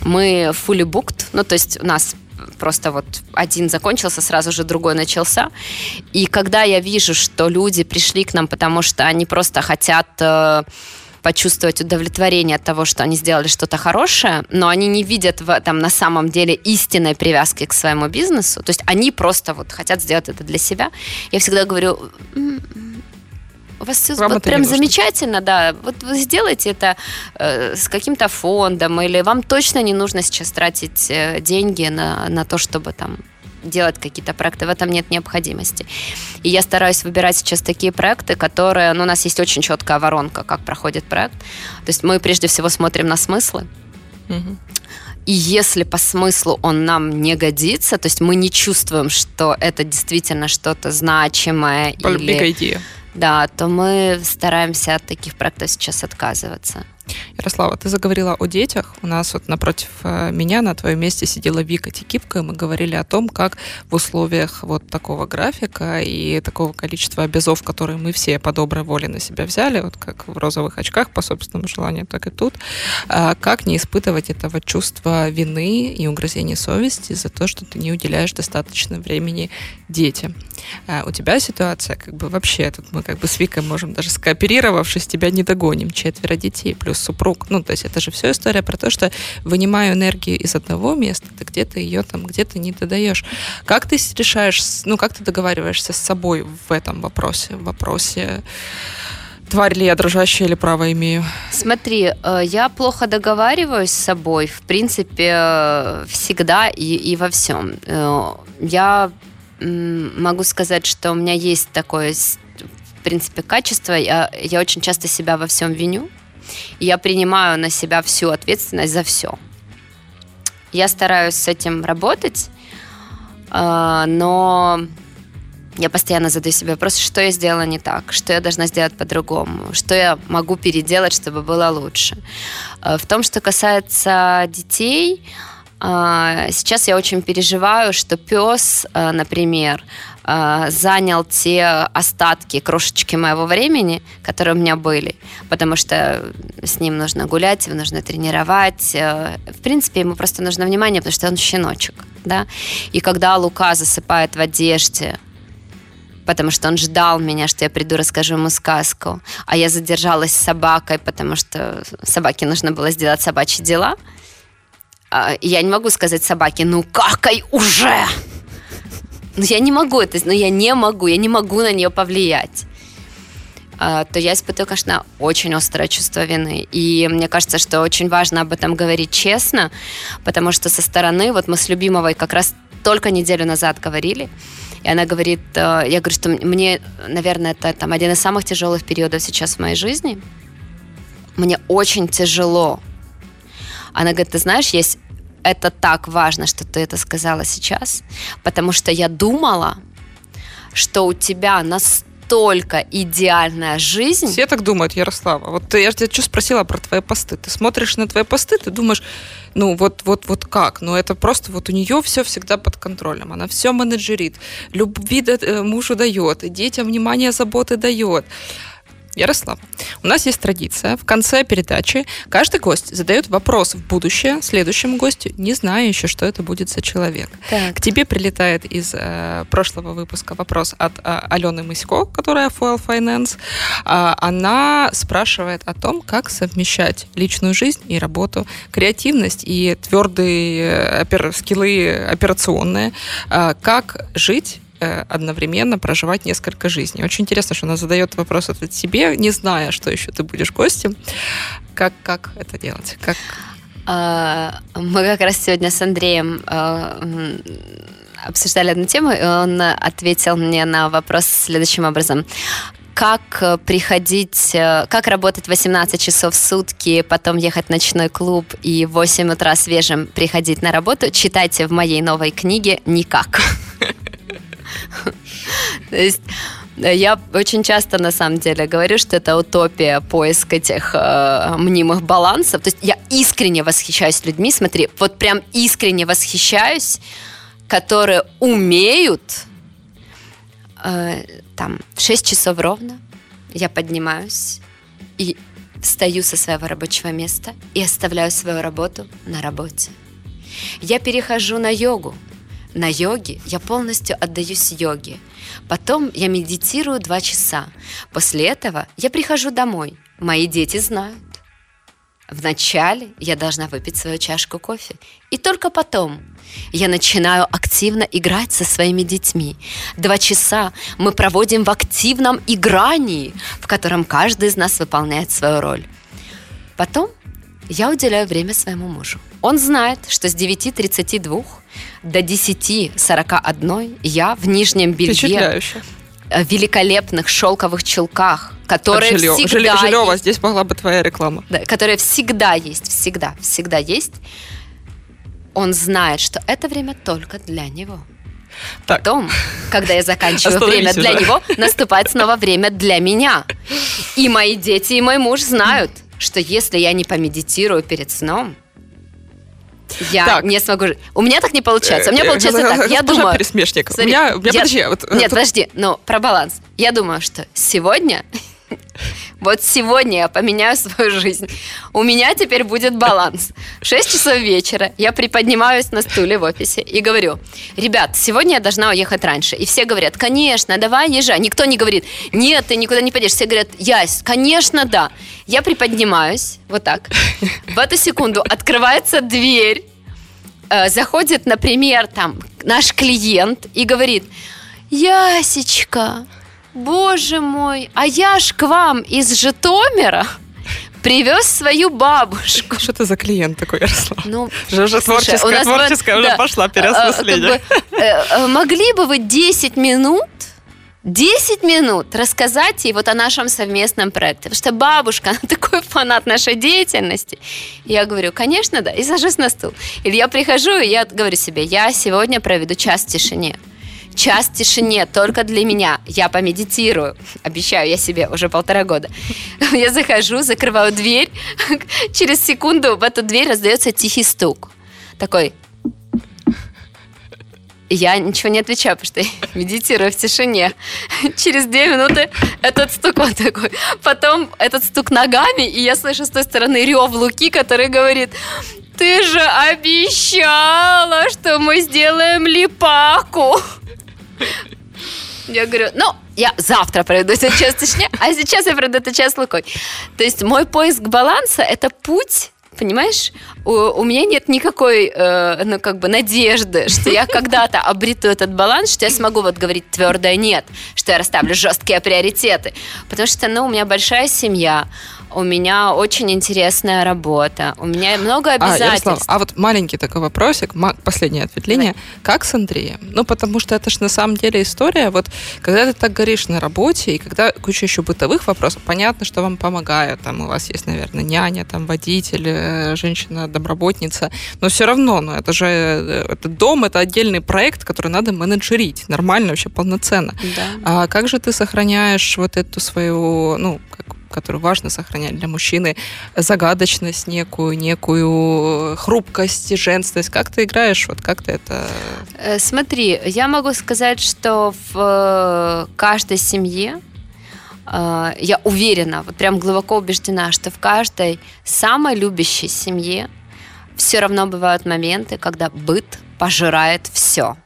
Мы fully booked, ну то есть у нас просто вот один закончился, сразу же другой начался. И когда я вижу, что люди пришли к нам, потому что они просто хотят э, почувствовать удовлетворение от того, что они сделали что-то хорошее, но они не видят в этом на самом деле истинной привязки к своему бизнесу. То есть они просто вот хотят сделать это для себя. Я всегда говорю, у вас все вот прям замечательно, да. Вот вы сделайте это э, с каким-то фондом, или вам точно не нужно сейчас тратить э, деньги на, на то, чтобы там делать какие-то проекты, в этом нет необходимости. И я стараюсь выбирать сейчас такие проекты, которые, ну, у нас есть очень четкая воронка, как проходит проект. То есть мы прежде всего смотрим на смыслы. И если по смыслу он нам не годится, то есть мы не чувствуем, что это действительно что-то значимое или... идея. Да, то мы стараемся от таких проектов сейчас отказываться. Ярослава, ты заговорила о детях. У нас вот напротив э, меня на твоем месте сидела Вика Тикипка, и мы говорили о том, как в условиях вот такого графика и такого количества обязов, которые мы все по доброй воле на себя взяли, вот как в розовых очках по собственному желанию, так и тут, а как не испытывать этого чувства вины и угрызения совести за то, что ты не уделяешь достаточно времени детям. А у тебя ситуация как бы вообще, тут мы как бы с Викой можем даже скооперировавшись, тебя не догоним. Четверо детей плюс супруг. Ну, то есть это же все история про то, что вынимаю энергию из одного места, ты где-то ее там где-то не додаешь. Как ты решаешь, ну, как ты договариваешься с собой в этом вопросе, в вопросе тварь ли я дрожащая или право имею? Смотри, э, я плохо договариваюсь с собой, в принципе, э, всегда и, и во всем. Э, я могу сказать, что у меня есть такое, в принципе, качество. Я, я очень часто себя во всем виню. И я принимаю на себя всю ответственность за все. Я стараюсь с этим работать, а, но я постоянно задаю себе вопрос, что я сделала не так, что я должна сделать по-другому, что я могу переделать, чтобы было лучше. А, в том, что касается детей, а, сейчас я очень переживаю, что пес, например, э, занял те остатки, крошечки моего времени, которые у меня были, потому что с ним нужно гулять, его нужно тренировать. Э, в принципе, ему просто нужно внимание, потому что он щеночек, да. И когда Лука засыпает в одежде, потому что он ждал меня, что я приду, расскажу ему сказку, а я задержалась с собакой, потому что собаке нужно было сделать собачьи дела. А, я не могу сказать собаке, ну какай уже! Но я не могу это, но я не могу, я не могу на нее повлиять а, то я испытываю, конечно, очень острое чувство вины. И мне кажется, что очень важно об этом говорить честно, потому что со стороны, вот мы с любимовой как раз только неделю назад говорили, и она говорит, э, я говорю, что мне, наверное, это там один из самых тяжелых периодов сейчас в моей жизни. Мне очень тяжело. Она говорит, ты знаешь, есть это так важно, что ты это сказала сейчас, потому что я думала, что у тебя настолько идеальная жизнь. Все так думают, Ярослава. Вот я же тебя что спросила про твои посты. Ты смотришь на твои посты, ты думаешь, ну вот, вот, вот как? Ну это просто вот у нее все всегда под контролем. Она все менеджерит, любви э, мужу дает, детям внимание, заботы дает. Ярослав, у нас есть традиция. В конце передачи каждый гость задает вопрос в будущее следующему гостю, не зная еще, что это будет за человек. Так. К тебе прилетает из э, прошлого выпуска вопрос от э, Алены Мысько, которая Foil Finance. Э, она спрашивает о том, как совмещать личную жизнь и работу, креативность и твердые э, опер, скиллы операционные, э, как жить одновременно проживать несколько жизней. Очень интересно, что она задает вопрос этот себе, не зная, что еще ты будешь гостем. Как, как это делать? Как... А, мы как раз сегодня с Андреем а, обсуждали одну тему, и он ответил мне на вопрос следующим образом как приходить, э, как работать 18 часов в сутки, потом ехать в ночной клуб и в 8 утра свежим приходить на работу, читайте в моей новой книге «Никак». То есть э, я очень часто, на самом деле, говорю, что это утопия, поиск этих э, мнимых балансов. То есть я искренне восхищаюсь людьми, смотри, вот прям искренне восхищаюсь, которые умеют э, там в 6 часов ровно я поднимаюсь и встаю со своего рабочего места и оставляю свою работу на работе. Я перехожу на йогу, на йоге, я полностью отдаюсь йоге. Потом я медитирую два часа. После этого я прихожу домой. Мои дети знают. Вначале я должна выпить свою чашку кофе. И только потом я начинаю активно играть со своими детьми. Два часа мы проводим в активном игрании, в котором каждый из нас выполняет свою роль. Потом я уделяю время своему мужу. Он знает, что с 9.32 до 10.41 я в нижнем белье э, великолепных шелковых чулках, которые Жилье, всегда Жилева, есть, здесь могла бы твоя реклама. Да, которые всегда есть, всегда, всегда есть. Он знает, что это время только для него. Так. Потом, когда я заканчиваю время для него, наступает снова время для меня. И мои дети, и мой муж знают, что если я не помедитирую перед сном, я так. не смогу жить. У меня так не получается. У меня э, получается э, так. Я думаю... пересмешник. Смотри, у меня, у меня я, подожди. Вот, нет, подожди. Ну, про баланс. Я думаю, что сегодня вот сегодня я поменяю свою жизнь. У меня теперь будет баланс. 6 часов вечера я приподнимаюсь на стуле в офисе и говорю, ребят, сегодня я должна уехать раньше. И все говорят, конечно, давай езжай. Никто не говорит, нет, ты никуда не пойдешь. Все говорят, Ясь, конечно, да. Я приподнимаюсь, вот так. В эту секунду открывается дверь, э, заходит, например, там наш клиент и говорит, Ясечка, боже мой, а я ж к вам из Житомира привез свою бабушку. Что это за клиент такой, Ярослав? Ну, слушай, творческая, у нас творческая вот, уже да, пошла переосмысление. Как бы, э, э, могли бы вы 10 минут 10 минут рассказать ей вот о нашем совместном проекте. Потому что бабушка, она такой фанат нашей деятельности. Я говорю, конечно, да, и сажусь на стул. Или я прихожу, и я говорю себе, я сегодня проведу час в тишине час тишине только для меня. Я помедитирую. Обещаю я себе уже полтора года. Я захожу, закрываю дверь. Через секунду в эту дверь раздается тихий стук. Такой. Я ничего не отвечаю, потому что я медитирую в тишине. Через две минуты этот стук вот такой. Потом этот стук ногами, и я слышу с той стороны рев Луки, который говорит, ты же обещала, что мы сделаем липаку. Я говорю, ну, я завтра проведу этот час точнее, а сейчас я проведу этот час лукой. То есть мой поиск баланса – это путь понимаешь, у, у меня нет никакой, э, ну, как бы, надежды, что я когда-то обрету этот баланс, что я смогу вот говорить твердое «нет», что я расставлю жесткие приоритеты. Потому что, ну, у меня большая семья, у меня очень интересная работа, у меня много а, обязательств. А, Ярослав, а вот маленький такой вопросик, последнее ответвление. Давай. Как с Андреем? Ну, потому что это же на самом деле история, вот когда ты так горишь на работе, и когда куча еще бытовых вопросов, понятно, что вам помогают, там у вас есть, наверное, няня, там водитель, э, женщина-домработница, но все равно, ну, это же э, это дом, это отдельный проект, который надо менеджерить нормально, вообще полноценно. Да. А как же ты сохраняешь вот эту свою, ну, как которую важно сохранять для мужчины, загадочность некую, некую хрупкость, женственность. Как ты играешь? Вот как ты это... Э, смотри, я могу сказать, что в э, каждой семье э, я уверена, вот прям глубоко убеждена, что в каждой самой любящей семье все равно бывают моменты, когда быт пожирает все.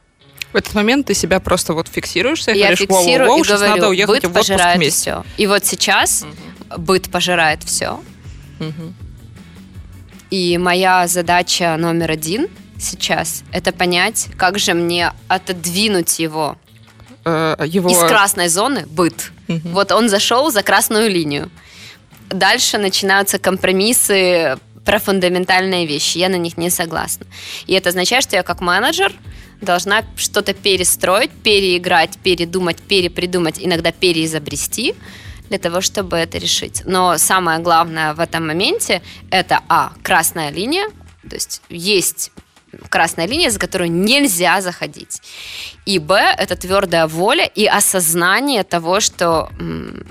В этот момент ты себя просто вот фиксируешься и я говоришь, фиксирую воу, воу, и говорю, надо уехать быт в отпуск пожирает вместе. все. И вот сейчас Мгм. Быт пожирает все. Мгм. И моя задача номер один сейчас это понять, как же мне отодвинуть его Э, Его... из красной зоны быт. Мгм. Вот он зашел за красную линию. Дальше начинаются компромиссы про фундаментальные вещи. Я на них не согласна. И это означает, что я как менеджер должна что-то перестроить, переиграть, передумать, перепридумать, иногда переизобрести для того, чтобы это решить. Но самое главное в этом моменте это а красная линия, то есть есть красная линия, за которую нельзя заходить. И Б – это твердая воля и осознание того, что м,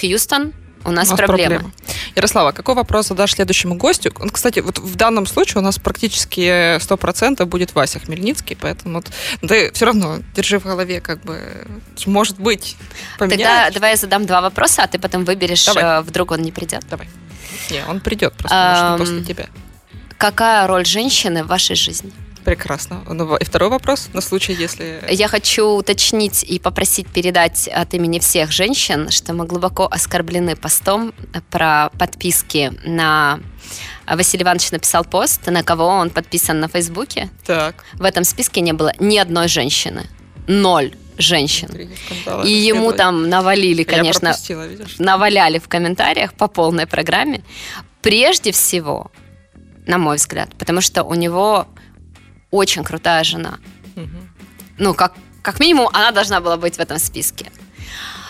Хьюстон, у нас, У нас проблемы. проблема. Ярослава, какой вопрос задашь следующему гостю? Он, кстати, вот в данном случае у нас практически 100% будет Вася Хмельницкий, поэтому вот, ты все равно держи в голове, как бы, может быть, Тогда поменять. давай я задам два вопроса, а ты потом выберешь, Давай. э, вдруг он не придет. Давай. Не, он придет просто может, после тебя. Какая роль женщины в вашей жизни? Прекрасно. Ну, И второй вопрос, на случай, если... Я хочу уточнить и попросить передать от имени всех женщин, что мы глубоко оскорблены постом про подписки на... Василий Иванович написал пост, на кого он подписан на Фейсбуке. Так. В этом списке не было ни одной женщины. Ноль женщин. И ему там навалили, конечно, наваляли в комментариях по полной программе. Прежде всего, на мой взгляд, потому что у него очень крутая жена. Мгм. Ну, как, как минимум, она должна была быть в этом списке.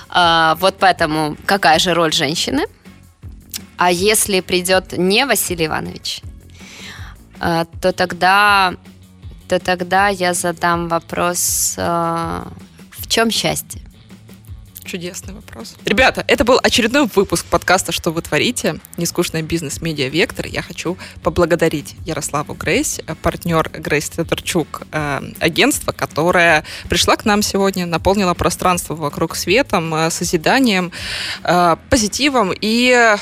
А, вот поэтому какая же роль женщины? А если придет не Василий Иванович, а, то тогда, то тогда я задам вопрос, а, в чем счастье? Чудесный вопрос. Ребята, это был очередной выпуск подкаста «Что вы творите?» Нескучный бизнес медиа Вектор. Я хочу поблагодарить Ярославу Грейс, э, партнер Грейс Тетерчук, э, агентство, которое пришла к нам сегодня, наполнила пространство вокруг светом, э, созиданием, э, позитивом и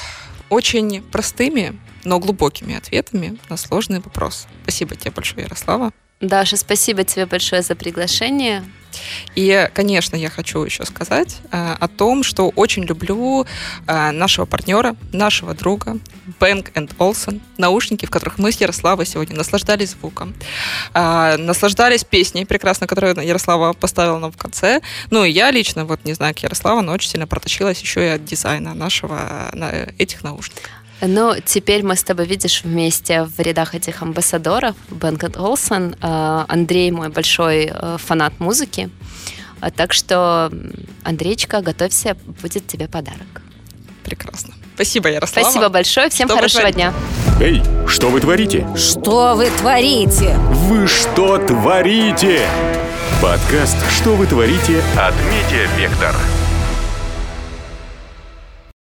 очень простыми, но глубокими ответами на сложные вопросы. Спасибо тебе большое, Ярослава. Даша, спасибо тебе большое за приглашение. И, конечно, я хочу еще сказать э, о том, что очень люблю э, нашего партнера, нашего друга Bang Olufsen, наушники, в которых мы с Ярославой сегодня наслаждались звуком, э, наслаждались песней прекрасно, которую Ярослава поставила нам в конце. Ну и я лично, вот не знаю, как Ярослава, но очень сильно протащилась еще и от дизайна нашего, на этих наушников. Ну, теперь мы с тобой, видишь, вместе в рядах этих амбассадоров. Бен Олсен, э, Андрей мой большой э, фанат музыки. А Так что, Андрейчка, готовься, будет тебе подарок. Прекрасно. Спасибо, Ярослава. Спасибо большое, всем Что хорошего дня. Эй, что вы творите? Что вы творите? Вы что творите? Подкаст «Что вы творите» от Медиа Вектор.